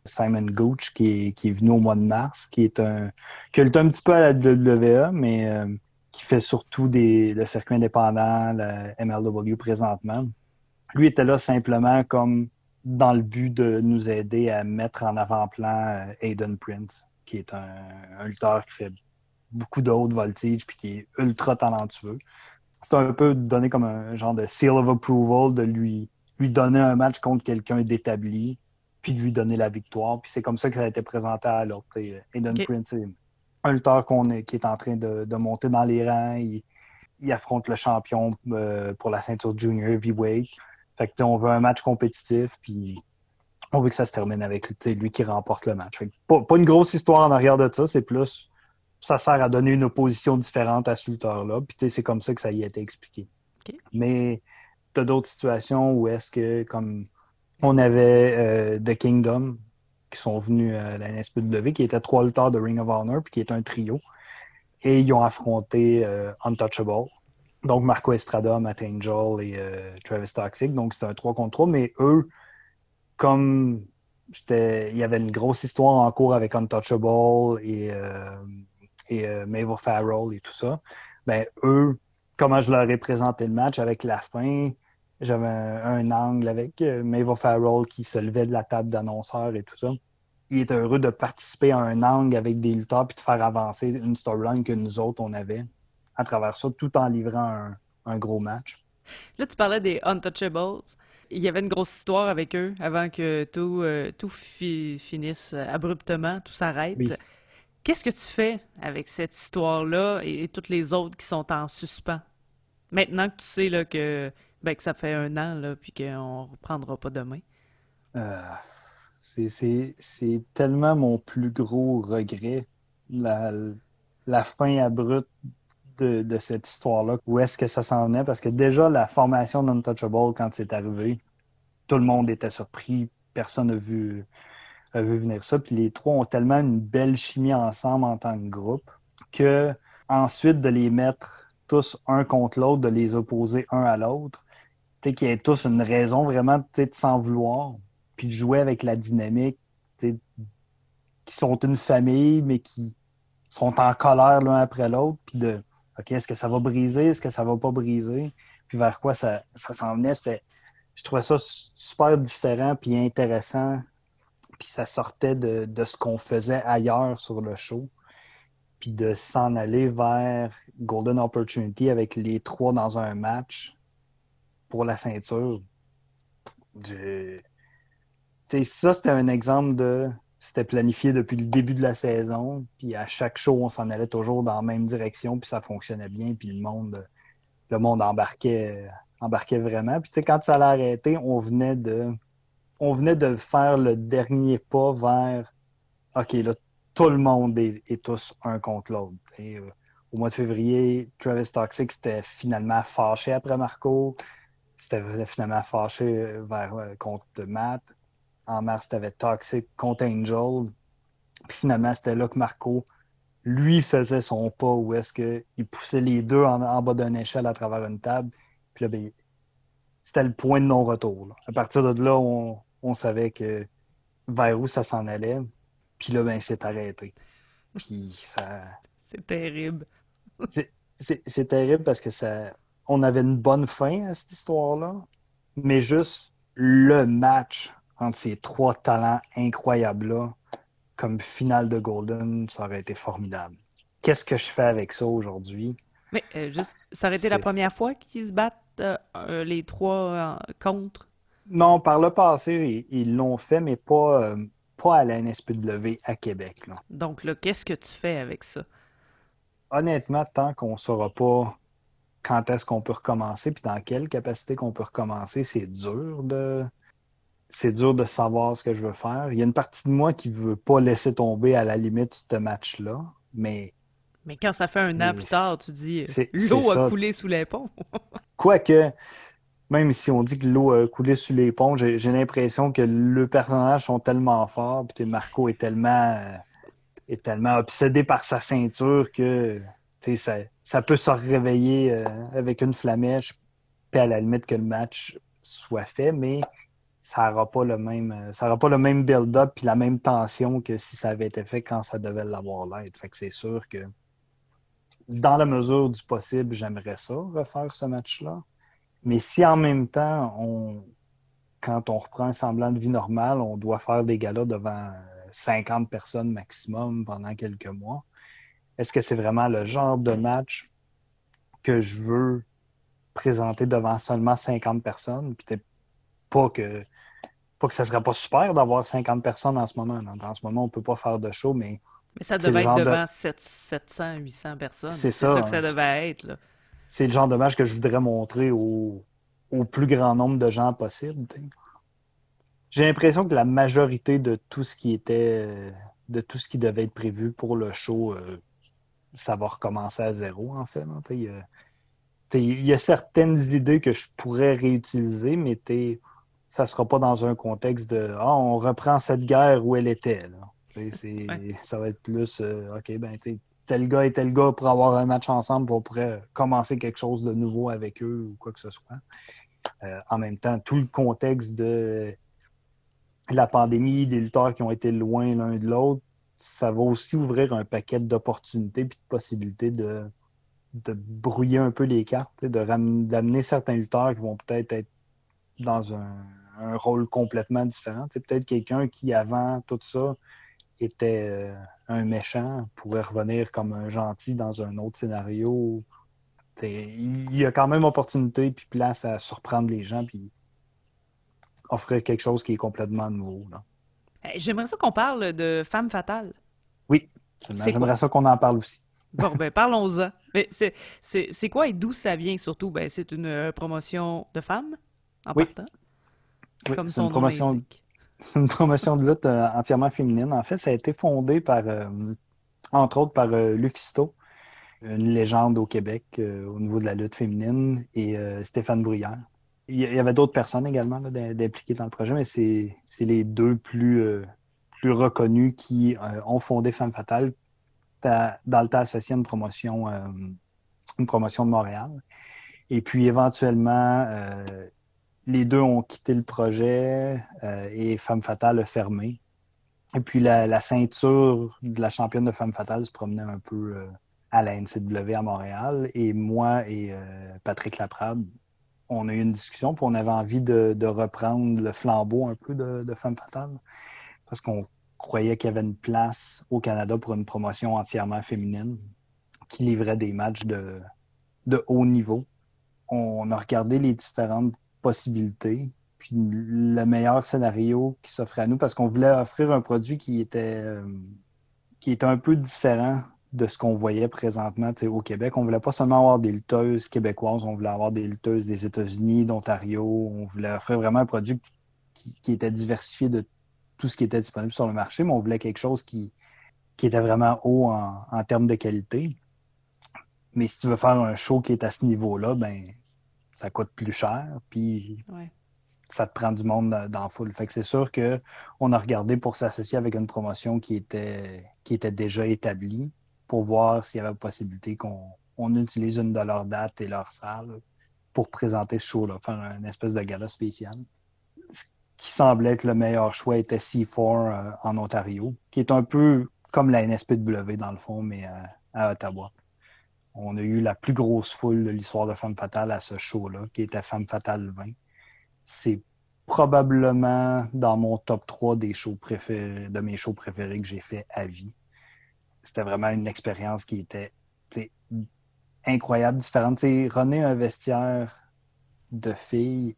Simon Gooch, qui est, venu au mois de mars, qui est un qui a lutté un petit peu à la WWE, mais euh, qui fait surtout des, le circuit indépendant, la MLW présentement. Lui était là simplement comme dans le but de nous aider à mettre en avant-plan euh, Aiden Prince, qui est un, un lutteur qui fait beaucoup de haute voltige puis qui est ultra talentueux. C'est un peu donné comme un genre de seal of approval de lui, lui donner un match contre quelqu'un d'établi puis de lui donner la victoire. Puis c'est comme ça que ça a été présenté à l'autre. Aiden Prince, c'est un lutteur qu'on est, qui est en train de, de monter dans les rangs. Il, il affronte le champion euh, pour la ceinture junior heavyweight. Fait que, on veut un match compétitif, puis on veut que ça se termine avec lui qui remporte le match. pas, une grosse histoire en arrière de ça, c'est plus ça sert à donner une opposition différente à ce lutteur-là. Puis c'est comme ça que ça y a été expliqué. Mais tu as d'autres situations où est-ce que, comme on avait euh, The Kingdom, qui sont venus à la NSPW, qui étaient trois lutteurs de Ring of Honor, puis qui est un trio. Et ils ont affronté euh, Untouchable. Donc Marco Estrada, Matt Angel et euh, Travis Toxic. Donc c'était un 3 contre 3. Mais eux, comme il y avait une grosse histoire en cours avec Untouchable et, euh, et Mabel Farrell et tout ça, ben eux, comment je leur ai présenté le match avec la fin, j'avais un, angle avec Mabel Farrell qui se levait de la table d'annonceur et tout ça il est heureux de participer à un angle avec des lutteurs puis de faire avancer une storyline que nous autres, on avait à travers ça, tout en livrant un, gros match. Là, tu parlais des Untouchables. Il y avait une grosse histoire avec eux avant que tout, euh, tout finisse abruptement, tout s'arrête. Qu'est-ce que tu fais avec cette histoire-là et, toutes les autres qui sont en suspens? Maintenant que tu sais là, que, ben, que ça fait un an là, puis qu'on ne reprendra pas demain. Euh, c'est tellement mon plus gros regret, la, la fin abrupte de, de cette histoire-là. Où est-ce que ça s'en venait? Parce que déjà, la formation d'Untouchable, quand c'est arrivé, tout le monde était surpris. Personne n'a vu, vu venir ça. Puis les trois ont tellement une belle chimie ensemble en tant que groupe que ensuite de les mettre tous un contre l'autre, de les opposer un à l'autre, qu'il y ait tous une raison vraiment de s'en vouloir puis de jouer avec la dynamique, qui sont une famille, mais qui sont en colère l'un après l'autre, puis de OK, est-ce que ça va briser, est-ce que ça va pas briser, puis vers quoi ça, ça s'en venait, je trouvais ça super différent puis intéressant, puis ça sortait de, de ce qu'on faisait ailleurs sur le show, puis de s'en aller vers Golden Opportunity avec les trois dans un match pour la ceinture. Ça, c'était un exemple de. C'était planifié depuis le début de la saison. Puis à chaque show, on s'en allait toujours dans la même direction. Puis ça fonctionnait bien. Puis le monde, le monde embarquait, embarquait vraiment. Puis quand ça allait arrêter, on venait de. On venait de faire le dernier pas vers OK, là, tout le monde est, tous un contre l'autre. Euh, au mois de février, Travis Toxic c'était finalement fâché après Marco. C'était finalement fâché vers, euh, contre Matt en mars, avais Toxic contre Angel. Puis finalement, c'était là que Marco, lui, faisait son pas où est-ce qu'il poussait les deux en, bas d'une échelle à travers une table. Puis là, ben, c'était le point de non-retour. À partir de là, on, savait que vers où ça s'en allait. Puis là, ben, c'est arrêté. Puis ça. *laughs* C'est terrible. *laughs* c'est terrible parce que ça. On avait une bonne fin à cette histoire-là, mais juste le match entre ces trois talents incroyables-là, comme finale de Golden, ça aurait été formidable. Qu'est-ce que je fais avec ça aujourd'hui? Mais euh, juste, ça aurait été la première fois qu'ils se battent euh, euh, les trois contre? Non, par le passé, ils l'ont fait, mais pas, pas à la NSPW à Québec. Là. Donc là, qu'est-ce que tu fais avec ça? Honnêtement, tant qu'on ne saura pas quand est-ce qu'on peut recommencer, puis dans quelle capacité qu'on peut recommencer, c'est dur de, c'est dur de savoir ce que je veux faire. Il y a une partie de moi qui veut pas laisser tomber à la limite ce match-là, mais. Mais quand ça fait un an plus tard, tu dis l'eau a coulé sous les ponts. Quoique, même si on dit que l'eau a coulé sous les ponts, j'ai l'impression que le personnage sont tellement forts, puis Marco est tellement, est tellement obsédé par sa ceinture que ça, ça peut se réveiller euh, avec une flamèche, puis à la limite que le match soit fait, mais ça n'aura pas le même euh, ça pas le même build-up puis la même tension que si ça avait été fait quand ça devait l'avoir l'être. Fait que c'est sûr que dans la mesure du possible, j'aimerais ça, refaire ce match-là. Mais si en même temps on, quand on reprend un semblant de vie normale, on doit faire des galas devant 50 personnes maximum pendant quelques mois. Est-ce que c'est vraiment le genre de match que je veux présenter devant seulement 50 personnes? Puis pas que pas que ça serait pas super d'avoir 50 personnes en ce moment. En ce moment, on peut pas faire de show, mais. Mais ça devait être devant 700, 800 personnes. C'est ça, que ça devait être. C'est le genre de match que je voudrais montrer au, plus grand nombre de gens possible. J'ai l'impression que la majorité de tout ce qui était de tout ce qui devait être prévu pour le show, euh, ça va recommencer à zéro, en fait. Il y, a certaines idées que je pourrais réutiliser, mais ça ne sera pas dans un contexte de Ah, on reprend cette guerre où elle était. Ça va être plus euh, OK, ben tel gars et tel gars pour avoir un match ensemble, on pourrait commencer quelque chose de nouveau avec eux ou quoi que ce soit. Euh, en même temps, tout le contexte de la pandémie, des lutteurs qui ont été loin l'un de l'autre, ça va aussi ouvrir un paquet d'opportunités et de possibilités de, de brouiller un peu les cartes, d'amener certains lutteurs qui vont peut-être être dans un, rôle complètement différent. Peut-être quelqu'un qui, avant tout ça, était euh, un méchant, pourrait revenir comme un gentil dans un autre scénario. Il y a quand même opportunité puis place à surprendre les gens puis offrir quelque chose qui est complètement nouveau. J'aimerais ça qu'on parle de Femme fatale. Oui, j'aimerais ça qu'on en parle aussi. Bon, ben parlons-en. *laughs* C'est quoi et d'où ça vient surtout? Ben, c'est une euh, promotion de femmes en oui. partant? Oui, Comme c'est une promotion. C'est une promotion de lutte euh, entièrement féminine. En fait, ça a été fondé par, euh, entre autres, par Lufisto, une légende au Québec au niveau de la lutte féminine, et Stéphane Bruyère. Il y avait d'autres personnes également d'impliquer dans le projet, mais c'est les deux plus, reconnus qui ont fondé Femme Fatale, dans le temps associé à une promotion, euh, de Montréal. Et puis éventuellement, euh, les deux ont quitté le projet euh, et Femme Fatale a fermé. Et puis la, ceinture de la championne de Femme Fatale se promenait un peu à la NCW à Montréal. Et moi et Patrick Laprade, on a eu une discussion, puis on avait envie de, reprendre le flambeau un peu de, Femme Fatale. Parce qu'on croyait qu'il y avait une place au Canada pour une promotion entièrement féminine qui livrait des matchs de haut niveau. On a regardé les différentes possibilités, puis le meilleur scénario qui s'offrait à nous, parce qu'on voulait offrir un produit qui était, euh, qui était un peu différent de ce qu'on voyait présentement au Québec. On voulait pas seulement avoir des lutteuses québécoises, on voulait avoir des lutteuses des États-Unis, d'Ontario. On voulait offrir vraiment un produit qui, qui était diversifié de tout ce qui était disponible sur le marché, mais on voulait quelque chose qui, qui était vraiment haut en, termes de qualité. Mais si tu veux faire un show qui est à ce niveau-là, ben ça coûte plus cher, puis ça te prend du monde dans, la foule. Fait que c'est sûr qu'on a regardé pour s'associer avec une promotion qui était, qui était déjà établie pour voir s'il y avait possibilité qu'on utilise une de leurs dates et leur salle pour présenter ce show-là, faire une espèce de gala spécial qui semblait être le meilleur choix était C4 euh, en Ontario, qui est un peu comme la NSPW dans le fond, mais euh, à Ottawa. On a eu la plus grosse foule de l'histoire de Femme Fatale à ce show-là, qui était Femme Fatale 20. C'est probablement dans mon top 3 des shows préférés, de mes shows préférés que j'ai fait à vie. C'était vraiment une expérience qui était incroyable, différente. René un vestiaire de filles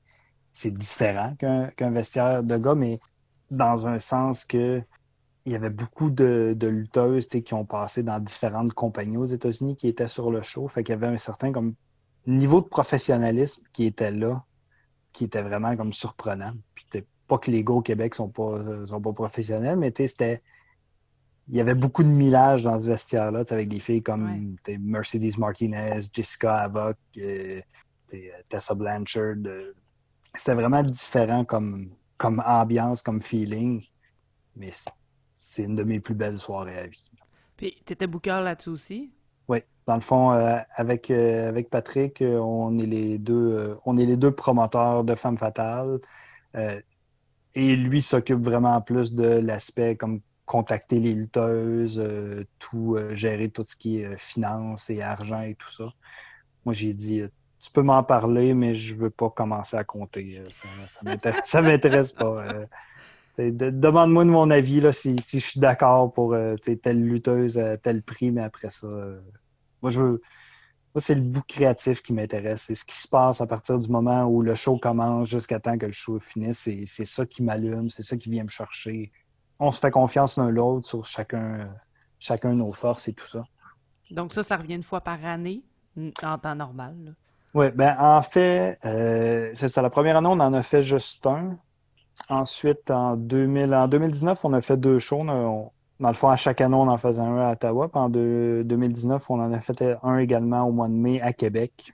c'est différent qu'un vestiaire de gars, mais dans un sens que il y avait beaucoup de, lutteuses qui ont passé dans différentes compagnies aux États-Unis qui étaient sur le show. Fait qu'il y avait un certain comme niveau de professionnalisme qui était là, qui était vraiment comme surprenant. Puis pas que les gars au Québec sont pas, sont pas professionnels, mais c'était. Il y avait beaucoup de millage dans ce vestiaire-là, avec des filles comme Mercedes Martinez, Jessica Havoc, euh, Tessa Blanchard, euh, c'était vraiment différent comme, comme ambiance, comme feeling. Mais c'est une de mes plus belles soirées à vie. Puis, tu étais booker là-dessus aussi? Oui. Dans le fond, euh, avec, euh, avec Patrick, euh, on est les deux on est les deux promoteurs de Femmes Fatales. et lui s'occupe vraiment plus de l'aspect comme contacter les lutteuses, tout gérer tout ce qui est finance et argent et tout ça. Moi, j'ai dit tu peux m'en parler, mais je veux pas commencer à compter. Ça, m'intéresse pas. Demande-moi de mon avis là, si, je suis d'accord pour telle lutteuse à tel prix, mais après ça, moi je veux. Moi, c'est le bout créatif qui m'intéresse. C'est ce qui se passe à partir du moment où le show commence jusqu'à temps que le show finisse. C'est ça qui m'allume, c'est ça qui vient me chercher. On se fait confiance l'un l'autre sur chacun, chacun nos forces et tout ça. Donc ça, ça revient une fois par année en temps normal. Oui, ben en fait, euh, c'est ça. La première année, on en a fait juste un. Ensuite, en, 2000, en 2019, on a fait deux shows. dans le fond, à chaque année, on en faisait un à Ottawa. Puis en 2019, on en a fait un également au mois de mai à Québec.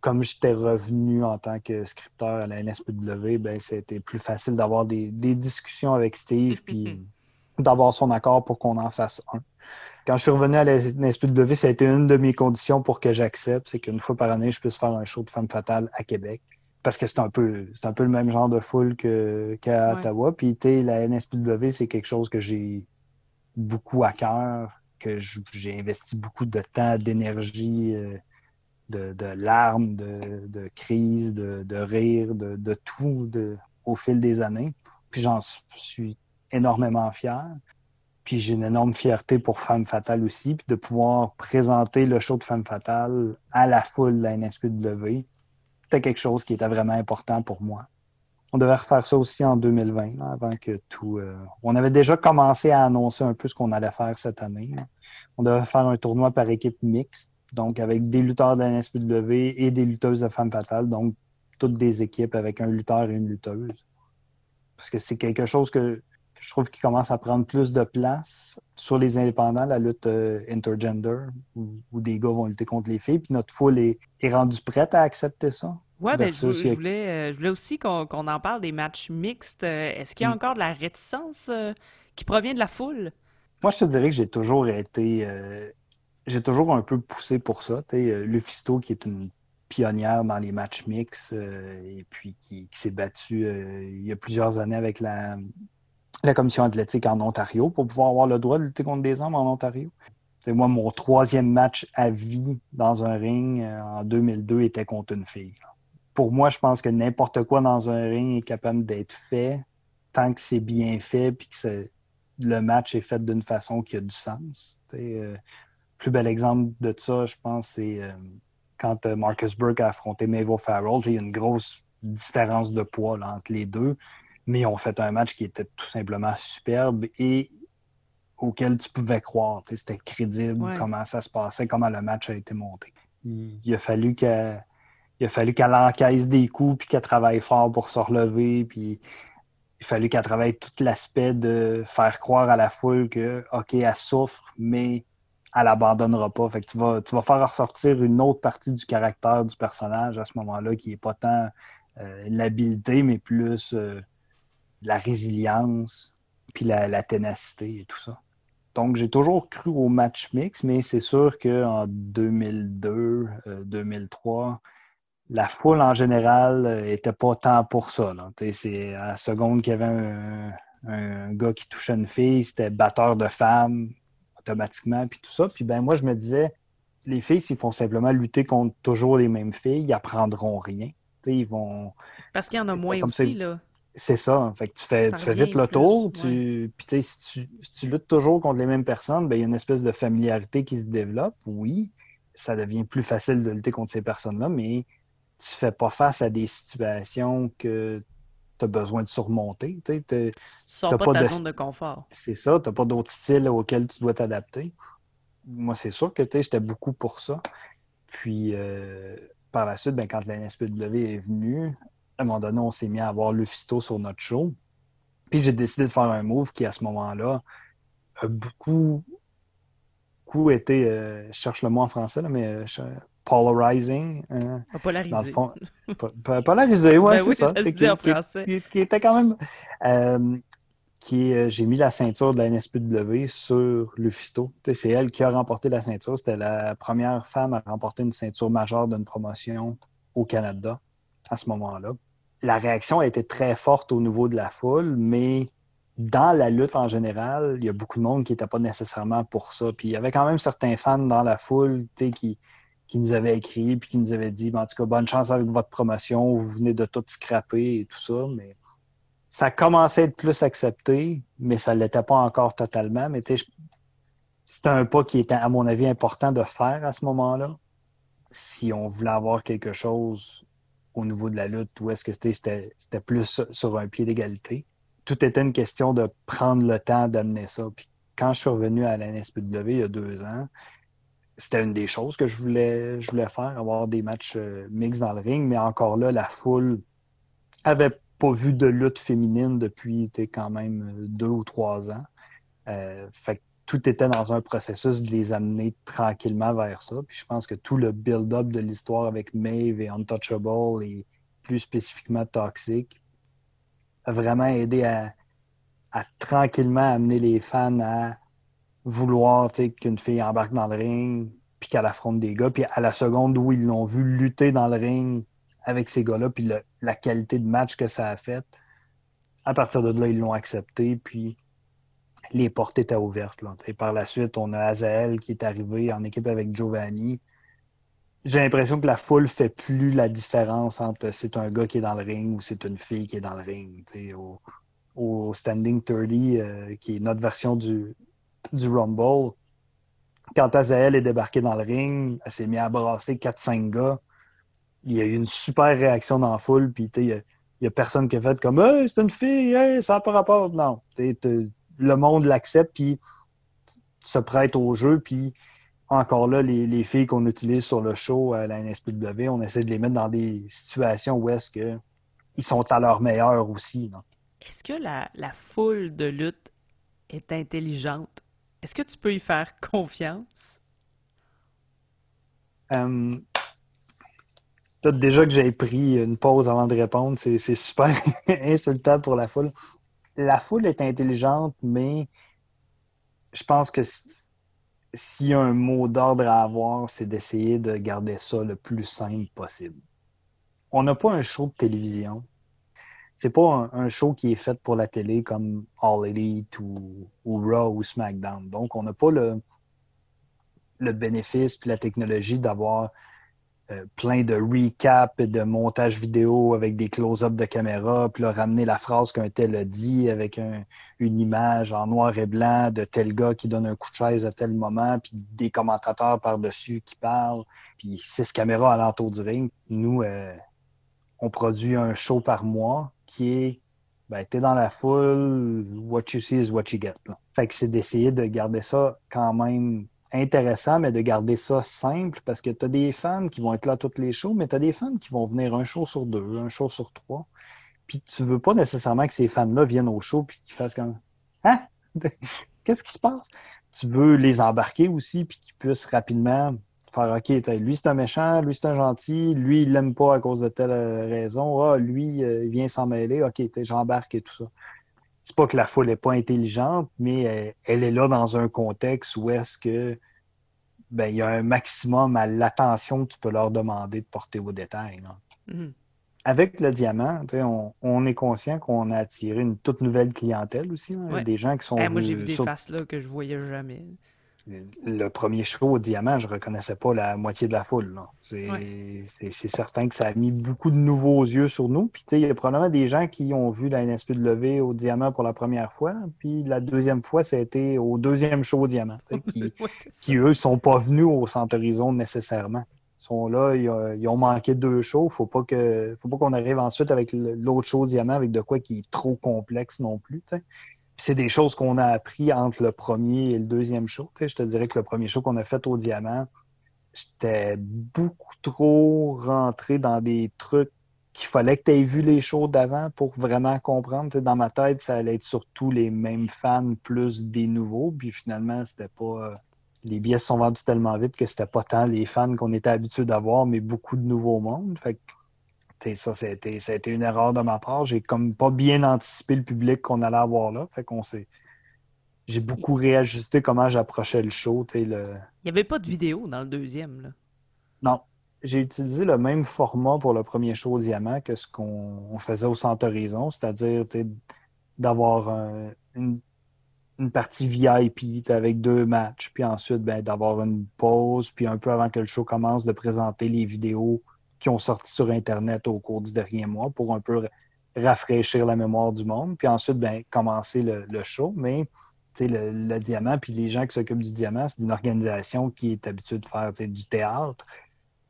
Comme j'étais revenu en tant que scripteur à la NSPW, ben, c'était plus facile d'avoir des, des, discussions avec Steve *laughs* puis d'avoir son accord pour qu'on en fasse un. Quand je suis revenu à la NSPW, ça a été une de mes conditions pour que j'accepte, c'est qu'une fois par année, je puisse faire un show de Femme Fatale à Québec. Parce que c'est un peu c'est un peu le même genre de foule qu'à Ottawa. Puis la NSPW, c'est quelque chose que j'ai beaucoup à cœur, que j'ai investi beaucoup de temps, d'énergie, euh, de, larmes, de, de crise, de, de rire, de, tout au fil des années. Puis j'en suis énormément fier. Puis j'ai une énorme fierté pour Femme Fatale aussi, puis de pouvoir présenter le show de Femme Fatale à la foule de la NSPW. C'était quelque chose qui était vraiment important pour moi. On devait refaire ça aussi en 2020, avant que tout. Euh, on avait déjà commencé à annoncer un peu ce qu'on allait faire cette année. On devait faire un tournoi par équipe mixte, donc avec des lutteurs de et des lutteuses de Femme Fatale, donc toutes des équipes avec un lutteur et une lutteuse. Parce que c'est quelque chose que je trouve qu'il commence à prendre plus de place sur les indépendants, la lutte euh, intergender, où, des gars vont lutter contre les filles. Puis notre foule est, rendue prête à accepter ça. Oui, ben, je, voulais, euh, je voulais aussi qu'on en parle des matchs mixtes. Euh, est-ce qu'il y a mm. encore de la réticence qui provient de la foule? Moi, je te dirais que j'ai toujours été. j'ai toujours un peu poussé pour ça. Lufisto, qui est une pionnière dans les matchs mixtes et puis qui, qui s'est battue il y a plusieurs années avec la, la commission athlétique en Ontario pour pouvoir avoir le droit de lutter contre des hommes en Ontario. C'est moi, mon troisième match à vie dans un ring euh, en 2002 était contre une fille. Pour moi, je pense que n'importe quoi dans un ring est capable d'être fait tant que c'est bien fait puis que le match est fait d'une façon qui a du sens. Le euh, plus bel exemple de ça, je pense, c'est euh, quand Marcus Burke a affronté Mavo Farrell. J'ai une grosse différence de poids entre les deux mais ils ont fait un match qui était tout simplement superbe et auquel tu pouvais croire. C'était crédible comment ça se passait, comment le match a été monté. Il, a fallu qu'elle il a fallu qu'elle encaisse des coups puis qu'elle travaille fort pour se relever. Puis il a fallu qu'elle travaille tout l'aspect de faire croire à la foule que, OK, elle souffre, mais elle n'abandonnera pas. Fait que tu vas, tu vas faire ressortir une autre partie du caractère du personnage à ce moment-là qui n'est pas tant euh, l'habileté, mais plus euh, la résilience, puis la, ténacité et tout ça. Donc, j'ai toujours cru au match mix, mais c'est sûr qu'en 2002, 2003, euh, la foule en général n'était euh, pas tant pour ça. C'est à la seconde qu'il y avait un, gars qui touchait une fille, c'était batteur de femmes automatiquement, puis tout ça. Puis ben moi, je me disais, les filles, s'ils font simplement lutter contre toujours les mêmes filles, ils apprendront rien. ils vont. Parce qu'il y en a moins aussi, là. C'est ça. Fait que tu fais, tu fais vite le tour. Tu... Puis si tu, si tu luttes toujours contre les mêmes personnes, ben, il y a une espèce de familiarité qui se développe. Oui, ça devient plus facile de lutter contre ces personnes-là, mais tu fais pas face à des situations que tu as besoin de surmonter. Tu ne pas, de ta zone de confort. C'est ça. Tu n'as pas d'autres styles auxquels tu dois t'adapter. Moi, c'est sûr que j'étais beaucoup pour ça. Puis, euh, par la suite, ben, quand la NSPW est venue, à un moment donné, on s'est mis à avoir Lufisto sur notre show. Puis j'ai décidé de faire un move qui, à ce moment-là, a beaucoup, beaucoup été, euh, je cherche le mot en français, mais euh, polarizing. Hein, polarisé. *laughs* polarisé, ouais, ben c'est ça. qui, était quand même. Euh, qui j'ai mis la ceinture de la NSPW sur Lufisto. C'est elle qui a remporté la ceinture. C'était la première femme à remporter une ceinture majeure d'une promotion au Canada à ce moment-là. La réaction a été très forte au niveau de la foule, mais dans la lutte en général, il y a beaucoup de monde qui n'était pas nécessairement pour ça. Puis il y avait quand même certains fans dans la foule qui, qui nous avait écrit puis qui nous avait dit en tout cas, bonne chance avec votre promotion, vous venez de tout scraper et tout ça. Mais ça commençait à être plus accepté, mais ça ne l'était pas encore totalement. Mais c'était un pas qui était, à mon avis, important de faire à ce moment-là. Si on voulait avoir quelque chose au niveau de la lutte, où est-ce que c'était, plus sur un pied d'égalité. Tout était une question de prendre le temps d'amener ça. Puis quand je suis revenu à la NSPW il y a deux ans, c'était une des choses que je voulais, je voulais faire, avoir des matchs euh, mix dans le ring, mais encore là, la foule avait pas vu de lutte féminine depuis quand même deux ou trois ans. Euh, fait tout était dans un processus de les amener tranquillement vers ça. Puis je pense que tout le build-up de l'histoire avec Maeve et Untouchable et plus spécifiquement Toxic a vraiment aidé à, tranquillement amener les fans à vouloir qu'une fille embarque dans le ring, puis qu'elle affronte des gars, puis à la seconde où ils l'ont vu lutter dans le ring avec ces gars-là, puis la qualité de match que ça a fait, à partir de là, ils l'ont accepté, puis les portes étaient ouvertes. Et par la suite, on a Azael qui est arrivé en équipe avec Giovanni. J'ai l'impression que la foule fait plus la différence entre c'est un gars qui est dans le ring ou c'est une fille qui est dans le ring. Au, Standing 30, euh, qui est notre version du, Rumble, quand Azael est débarqué dans le ring, elle s'est mise à brasser 4-5 gars. Il y a eu une super réaction dans la foule, puis il n'y a, personne qui a fait comme Hey, c'est une fille, ça n'a pas rapport. Non. Le monde l'accepte, puis se prête au jeu, puis encore là, les, filles qu'on utilise sur le show à la NSPW, on essaie de les mettre dans des situations où est-ce que ils sont à leur meilleur aussi. Est-ce que la, la foule de lutte est intelligente? Est-ce que tu peux y faire *laughs* confiance? Euh, peut-être déjà que j'ai pris une pause avant de répondre. C'est super *laughs* insultant pour la foule. La foule est intelligente, mais je pense que s'il y a un mot d'ordre à avoir, c'est d'essayer de garder ça le plus simple possible. On n'a pas un show de télévision c'est pas un, show qui est fait pour la télé comme All Elite ou, Raw ou SmackDown. Donc, on n'a pas le, bénéfice puis la technologie d'avoir euh, plein de recaps et de montage vidéo avec des close-ups de caméra, puis là, ramener la phrase qu'un tel a dit avec une image en noir et blanc de tel gars qui donne un coup de chaise à tel moment, puis des commentateurs par-dessus qui parlent, puis six caméras à l'entour du ring. Nous, euh, on produit un show par mois qui est ben, t'es dans la foule, what you see is what you get. Fait que c'est d'essayer de garder ça quand même intéressant, mais de garder ça simple parce que tu as des fans qui vont être là toutes les shows, mais tu as des fans qui vont venir un show sur deux, un show sur trois. Puis tu veux pas nécessairement que ces fans-là viennent au show puis qu'ils fassent comme Hein? *laughs* Qu'est-ce qui se passe? Tu veux les embarquer aussi puis qu'ils puissent rapidement faire OK, lui c'est un méchant, lui c'est un gentil, lui il l'aime pas à cause de telle euh, raison, ah, lui euh, il vient s'en mêler, OK, j'embarque et tout ça. C'est pas que la foule n'est pas intelligente, mais euh, elle, est là dans un contexte où est-ce que ben, il y a un maximum à l'attention que tu peux leur demander de porter au détail. Mm-hmm. Avec le diamant, on, on, est conscient qu'on a attiré une toute nouvelle clientèle aussi. Des gens qui sont. Eh, moi, j'ai vu des faces là que je voyais jamais le premier show au Diamant, je ne reconnaissais pas la moitié de la foule. C'est certain que ça a mis beaucoup de nouveaux yeux sur nous. Puis, il y a probablement des gens qui ont vu la NSPW au Diamant pour la première fois. Puis, la deuxième fois, ça a été au deuxième show au Diamant, qui, *laughs* qui, eux, ne sont pas venus au Centre Horizon nécessairement. Ils sont là, ils, ont manqué deux shows. Pas que, faut pas qu'on arrive ensuite avec l'autre show au Diamant avec de quoi qui est trop complexe non plus c'est des choses qu'on a appris entre le premier et le deuxième show. je te dirais que le premier show qu'on a fait au Diamant, j'étais beaucoup trop rentré dans des trucs qu'il fallait que tu aies vu les shows d'avant pour vraiment comprendre. dans ma tête, ça allait être surtout les mêmes fans plus des nouveaux. Puis finalement, c'était pas. Euh, les billets sont vendus tellement vite que c'était pas tant les fans qu'on était habitué d'avoir, mais beaucoup de nouveaux mondes. Fait que ça, ça a, été, une erreur de ma part. J'ai comme pas bien anticipé le public qu'on allait avoir là. Fait qu'on s'est. J'ai beaucoup réajusté comment j'approchais le show. Le... Il n'y avait pas de vidéo dans le deuxième. Là? Non. J'ai utilisé le même format pour le premier show au Diamant que ce qu'on faisait au Centre Horizon, c'est-à-dire d'avoir une, une partie VIP avec deux matchs, puis ensuite ben, d'avoir une pause, puis un peu avant que le show commence, de présenter les vidéos qui ont sorti sur Internet au cours du dernier mois pour un peu rafraîchir la mémoire du monde, puis ensuite ben, commencer le, show. Mais le, le diamant, puis les gens qui s'occupent du diamant, c'est une organisation qui est habituée de faire du théâtre.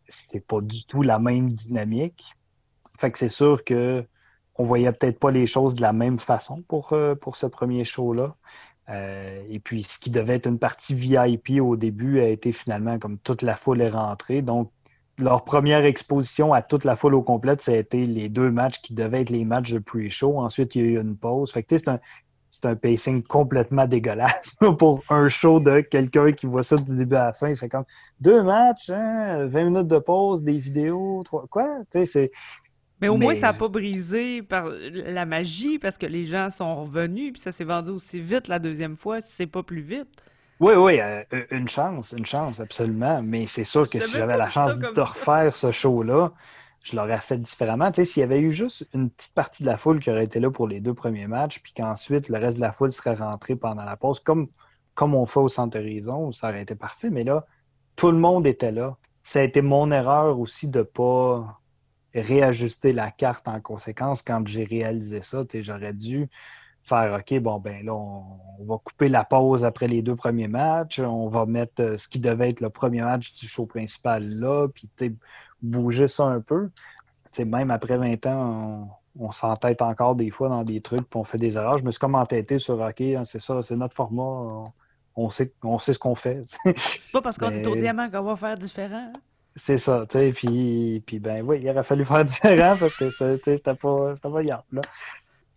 C'est pas du tout la même dynamique. Fait que c'est sûr que on voyait peut-être pas les choses de la même façon pour, euh, pour ce premier show-là. Euh, et puis, ce qui devait être une partie VIP au début a été finalement comme toute la foule est rentrée. Donc, leur première exposition à toute la foule au complète, ça a été les deux matchs qui devaient être les matchs de pre-show. Ensuite, il y a eu une pause. Fait que, c'est un, c'est un pacing complètement dégueulasse *laughs* pour un show de quelqu'un qui voit ça du début à la fin. Il fait comme deux matchs, 20 hein, minutes de pause, des vidéos, trois... quoi? C'est, mais au moins, ça n'a pas brisé par la magie parce que les gens sont revenus puis ça s'est vendu aussi vite la deuxième fois, si c'est pas plus vite. Oui, oui, euh, une chance, une chance, absolument. Mais c'est sûr que si j'avais la chance de refaire ce show-là, je l'aurais fait différemment. Tu sais, s'il y avait eu juste une petite partie de la foule qui aurait été là pour les deux premiers matchs, puis qu'ensuite le reste de la foule serait rentré pendant la pause, comme, comme on fait au Centre Horizon, ça aurait été parfait. Mais là, tout le monde était là. Ça a été mon erreur aussi de ne pas réajuster la carte en conséquence quand j'ai réalisé ça. J'aurais dû faire OK, bon, ben là, on, va couper la pause après les deux premiers matchs. On va mettre euh, ce qui devait être le premier match du show principal là, puis bouger ça un peu. même après 20 ans, on, s'entête encore des fois dans des trucs, puis on fait des erreurs. Je me suis comme entêté sur OK, hein, c'est ça, c'est notre format. On, sait, on sait ce qu'on fait. Pas parce qu'on est au diamant qu'on va faire différent. Hein? C'est ça, tu sais, puis, puis ben oui, il aurait fallu faire *laughs* différent parce que c'était pas, c'était pas là.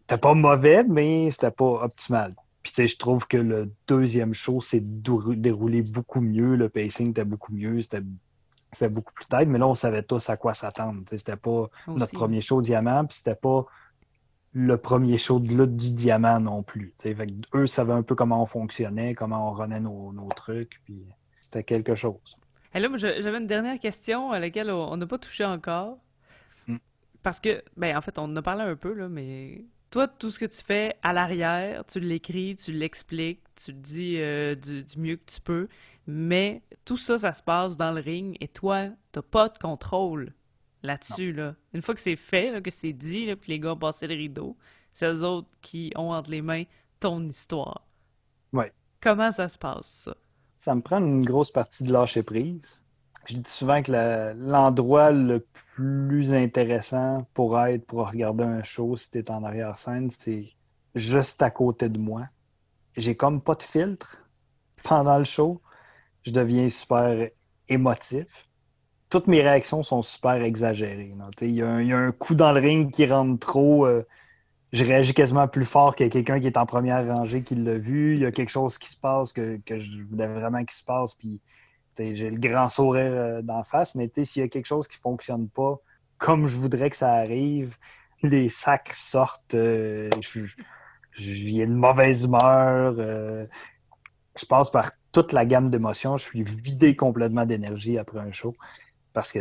C'était pas mauvais, mais c'était pas optimal. Puis tu sais, je trouve que le deuxième show s'est déroulé beaucoup mieux, le pacing était beaucoup mieux, c'était beaucoup plus tête, mais là, on savait tous à quoi s'attendre. C'était pas notre premier show diamant, puis c'était pas le premier show de lutte du diamant non plus. Fait eux savaient un peu comment on fonctionnait, comment on renait nos, nos trucs, puis c'était quelque chose. Et là, j'avais une dernière question à laquelle on n'a pas touché encore. Hmm. Parce que, ben, en fait, on en a parlé un peu, là, mais toi, tout ce que tu fais à l'arrière, tu l'écris, tu l'expliques, tu le dis euh, du, mieux que tu peux, mais tout ça, ça se passe dans le ring et toi, t'as pas de contrôle là-dessus. Là. Une fois que c'est fait, que c'est dit, là, que les gars ont passé le rideau, c'est eux autres qui ont entre les mains ton histoire. Ouais. Comment ça se passe, ça? ça me prend une grosse partie de lâcher prise. Je dis souvent que l'endroit le plus intéressant pour être, pour regarder un show, si tu es en arrière-scène, c'est juste à côté de moi. J'ai comme pas de filtre pendant le show. Je deviens super émotif. Toutes mes réactions sont super exagérées. Il y, a un coup dans le ring qui rentre trop. Euh, je réagis quasiment plus fort que quelqu'un qui est en première rangée qui l'a vu. Il y a quelque chose qui se passe que, je voulais vraiment qu'il se passe. Puis j'ai le grand sourire euh, d'en face, mais s'il y a quelque chose qui ne fonctionne pas comme je voudrais que ça arrive, les sacs sortent, euh, j'ai une mauvaise humeur. Euh, je passe par toute la gamme d'émotions. Je suis vidé complètement d'énergie après un show. Parce que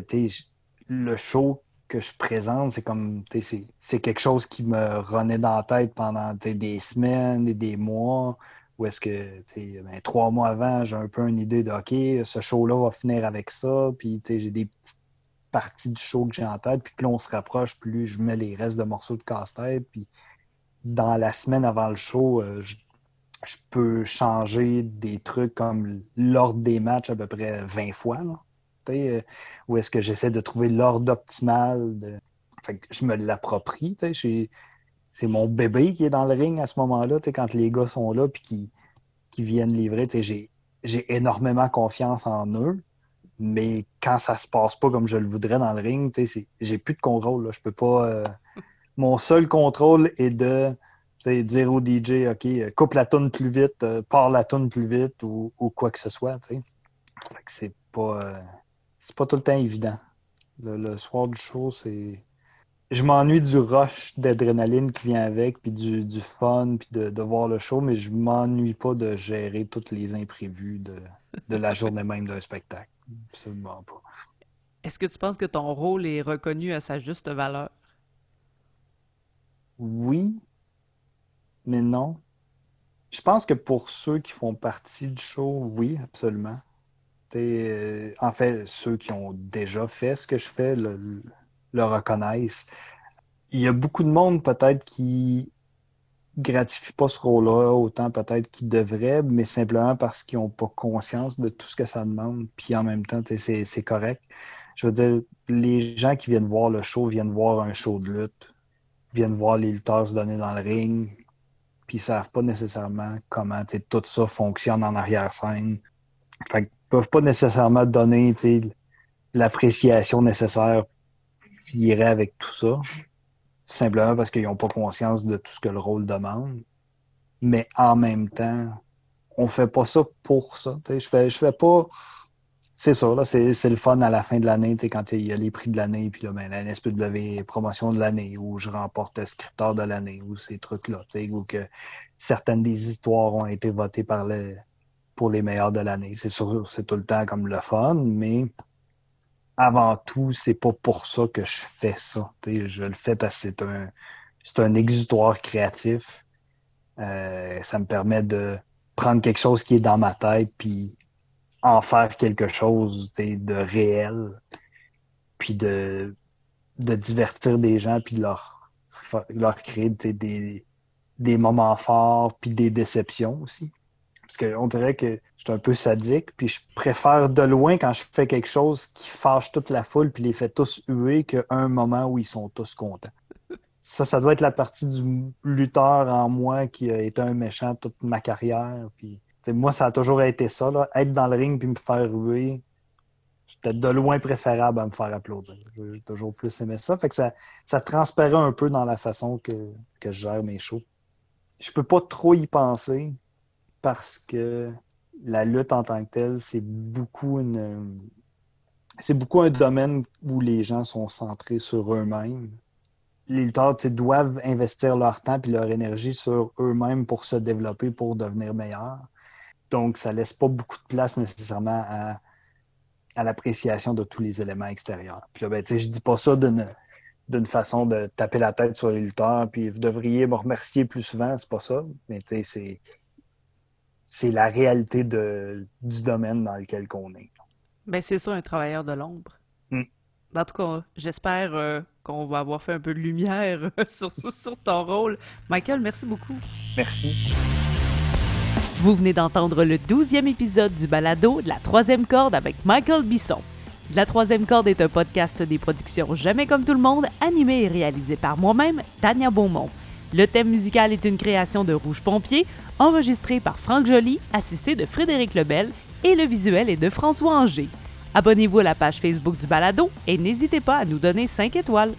le show que je présente, c'est comme c'est quelque chose qui me renaît dans la tête pendant des semaines et des mois. Ou est-ce que ben, trois mois avant, j'ai un peu une idée de OK, ce show-là va finir avec ça, puis j'ai des petites parties du show que j'ai en tête, puis plus on se rapproche, plus je mets les restes de morceaux de casse-tête. Puis dans la semaine avant le show, euh, je, peux changer des trucs comme l'ordre des matchs à peu près 20 fois. Là. Euh, ou est-ce que j'essaie de trouver l'ordre optimal? De... je me l'approprie. C'est mon bébé qui est dans le ring à ce moment-là, quand les gars sont là et qui, qui viennent livrer. J'ai énormément confiance en eux, mais quand ça se passe pas comme je le voudrais dans le ring, j'ai plus de contrôle. Là. Je peux pas. Euh, *laughs* mon seul contrôle est de dire au DJ, OK, coupe la tonne plus vite, euh, pars la tonne plus vite ou, quoi que ce soit. C'est pas c'est pas tout le temps évident. Le, soir du show, c'est. Je m'ennuie du rush d'adrénaline qui vient avec, puis du, fun, puis de, voir le show, mais je m'ennuie pas de gérer tous les imprévus de, la journée même d'un spectacle. Absolument pas. Est-ce que tu penses que ton rôle est reconnu à sa juste valeur? Oui, mais non. Je pense que pour ceux qui font partie du show, oui, absolument. Euh, en fait, ceux qui ont déjà fait ce que je fais le, reconnaissent. Il y a beaucoup de monde peut-être qui gratifie pas ce rôle-là autant peut-être qu'ils devraient, mais simplement parce qu'ils n'ont pas conscience de tout ce que ça demande. Puis en même temps, c'est correct. Je veux dire, les gens qui viennent voir le show viennent voir un show de lutte, viennent voir les lutteurs se donner dans le ring, puis ils savent pas nécessairement comment tout ça fonctionne en arrière-scène. Fait peuvent pas nécessairement donner l'appréciation nécessaire qui irait avec tout ça, simplement parce qu'ils n'ont pas conscience de tout ce que le rôle demande. Mais en même temps, on fait pas ça pour ça. Je fais, je fais pas. C'est ça, là, c'est, le fun à la fin de l'année, quand il y a les prix de l'année, puis là, ben, la NSPW promotion de l'année, où je remporte le scripteur de l'année, ou ces trucs-là, ou que certaines des histoires ont été votées par le, pour les meilleurs de l'année. C'est sûr, c'est tout le temps comme le fun, mais avant tout, c'est pas pour ça que je fais ça. je le fais parce que c'est un, c'est un exutoire créatif. Euh, ça me permet de prendre quelque chose qui est dans ma tête puis en faire quelque chose de réel, puis de, de divertir des gens, puis leur, leur créer des, des moments forts, puis des déceptions aussi. Parce qu'on dirait que suis un peu sadique, puis je préfère de loin quand je fais quelque chose qui fâche toute la foule puis les fait tous huer qu'un moment où ils sont tous contents. Ça, ça doit être la partie du lutteur en moi qui a été un méchant toute ma carrière. Puis, moi, ça a toujours été ça, là, être dans le ring puis me faire huer. C'était de loin préférable à me faire applaudir. J'ai toujours plus aimé ça. Fait que ça, ça transparaît un peu dans la façon que, que je gère mes shows. Je peux pas trop y penser parce que la lutte en tant que telle, c'est beaucoup une. C'est beaucoup un domaine où les gens sont centrés sur eux-mêmes. Les lutteurs doivent investir leur temps et leur énergie sur eux-mêmes pour se développer, pour devenir meilleurs. Donc, ça laisse pas beaucoup de place nécessairement à, l'appréciation de tous les éléments extérieurs. Puis là, ben, je dis pas ça d'une façon de taper la tête sur les lutteurs, puis vous devriez me remercier plus souvent, c'est pas ça. Mais c'est c'est la réalité de, du domaine dans lequel on est. Ben, c'est ça, un travailleur de l'ombre. Hmm. En tout cas, j'espère euh, qu'on va avoir fait un peu de lumière *laughs* sur, sur ton rôle. Michael, merci beaucoup. Merci. Vous venez d'entendre le douzième épisode du balado de la troisième corde avec Michael Bisson. La troisième corde est un podcast des productions Jamais comme tout le monde, animé et réalisé par moi-même, Tania Beaumont. Le thème musical est une création de Rouge Pompier, enregistré par Franck Joly, assisté de Frédéric Lebel, et le visuel est de François Anger. Abonnez-vous à la page Facebook du Balado et n'hésitez pas à nous donner 5 étoiles.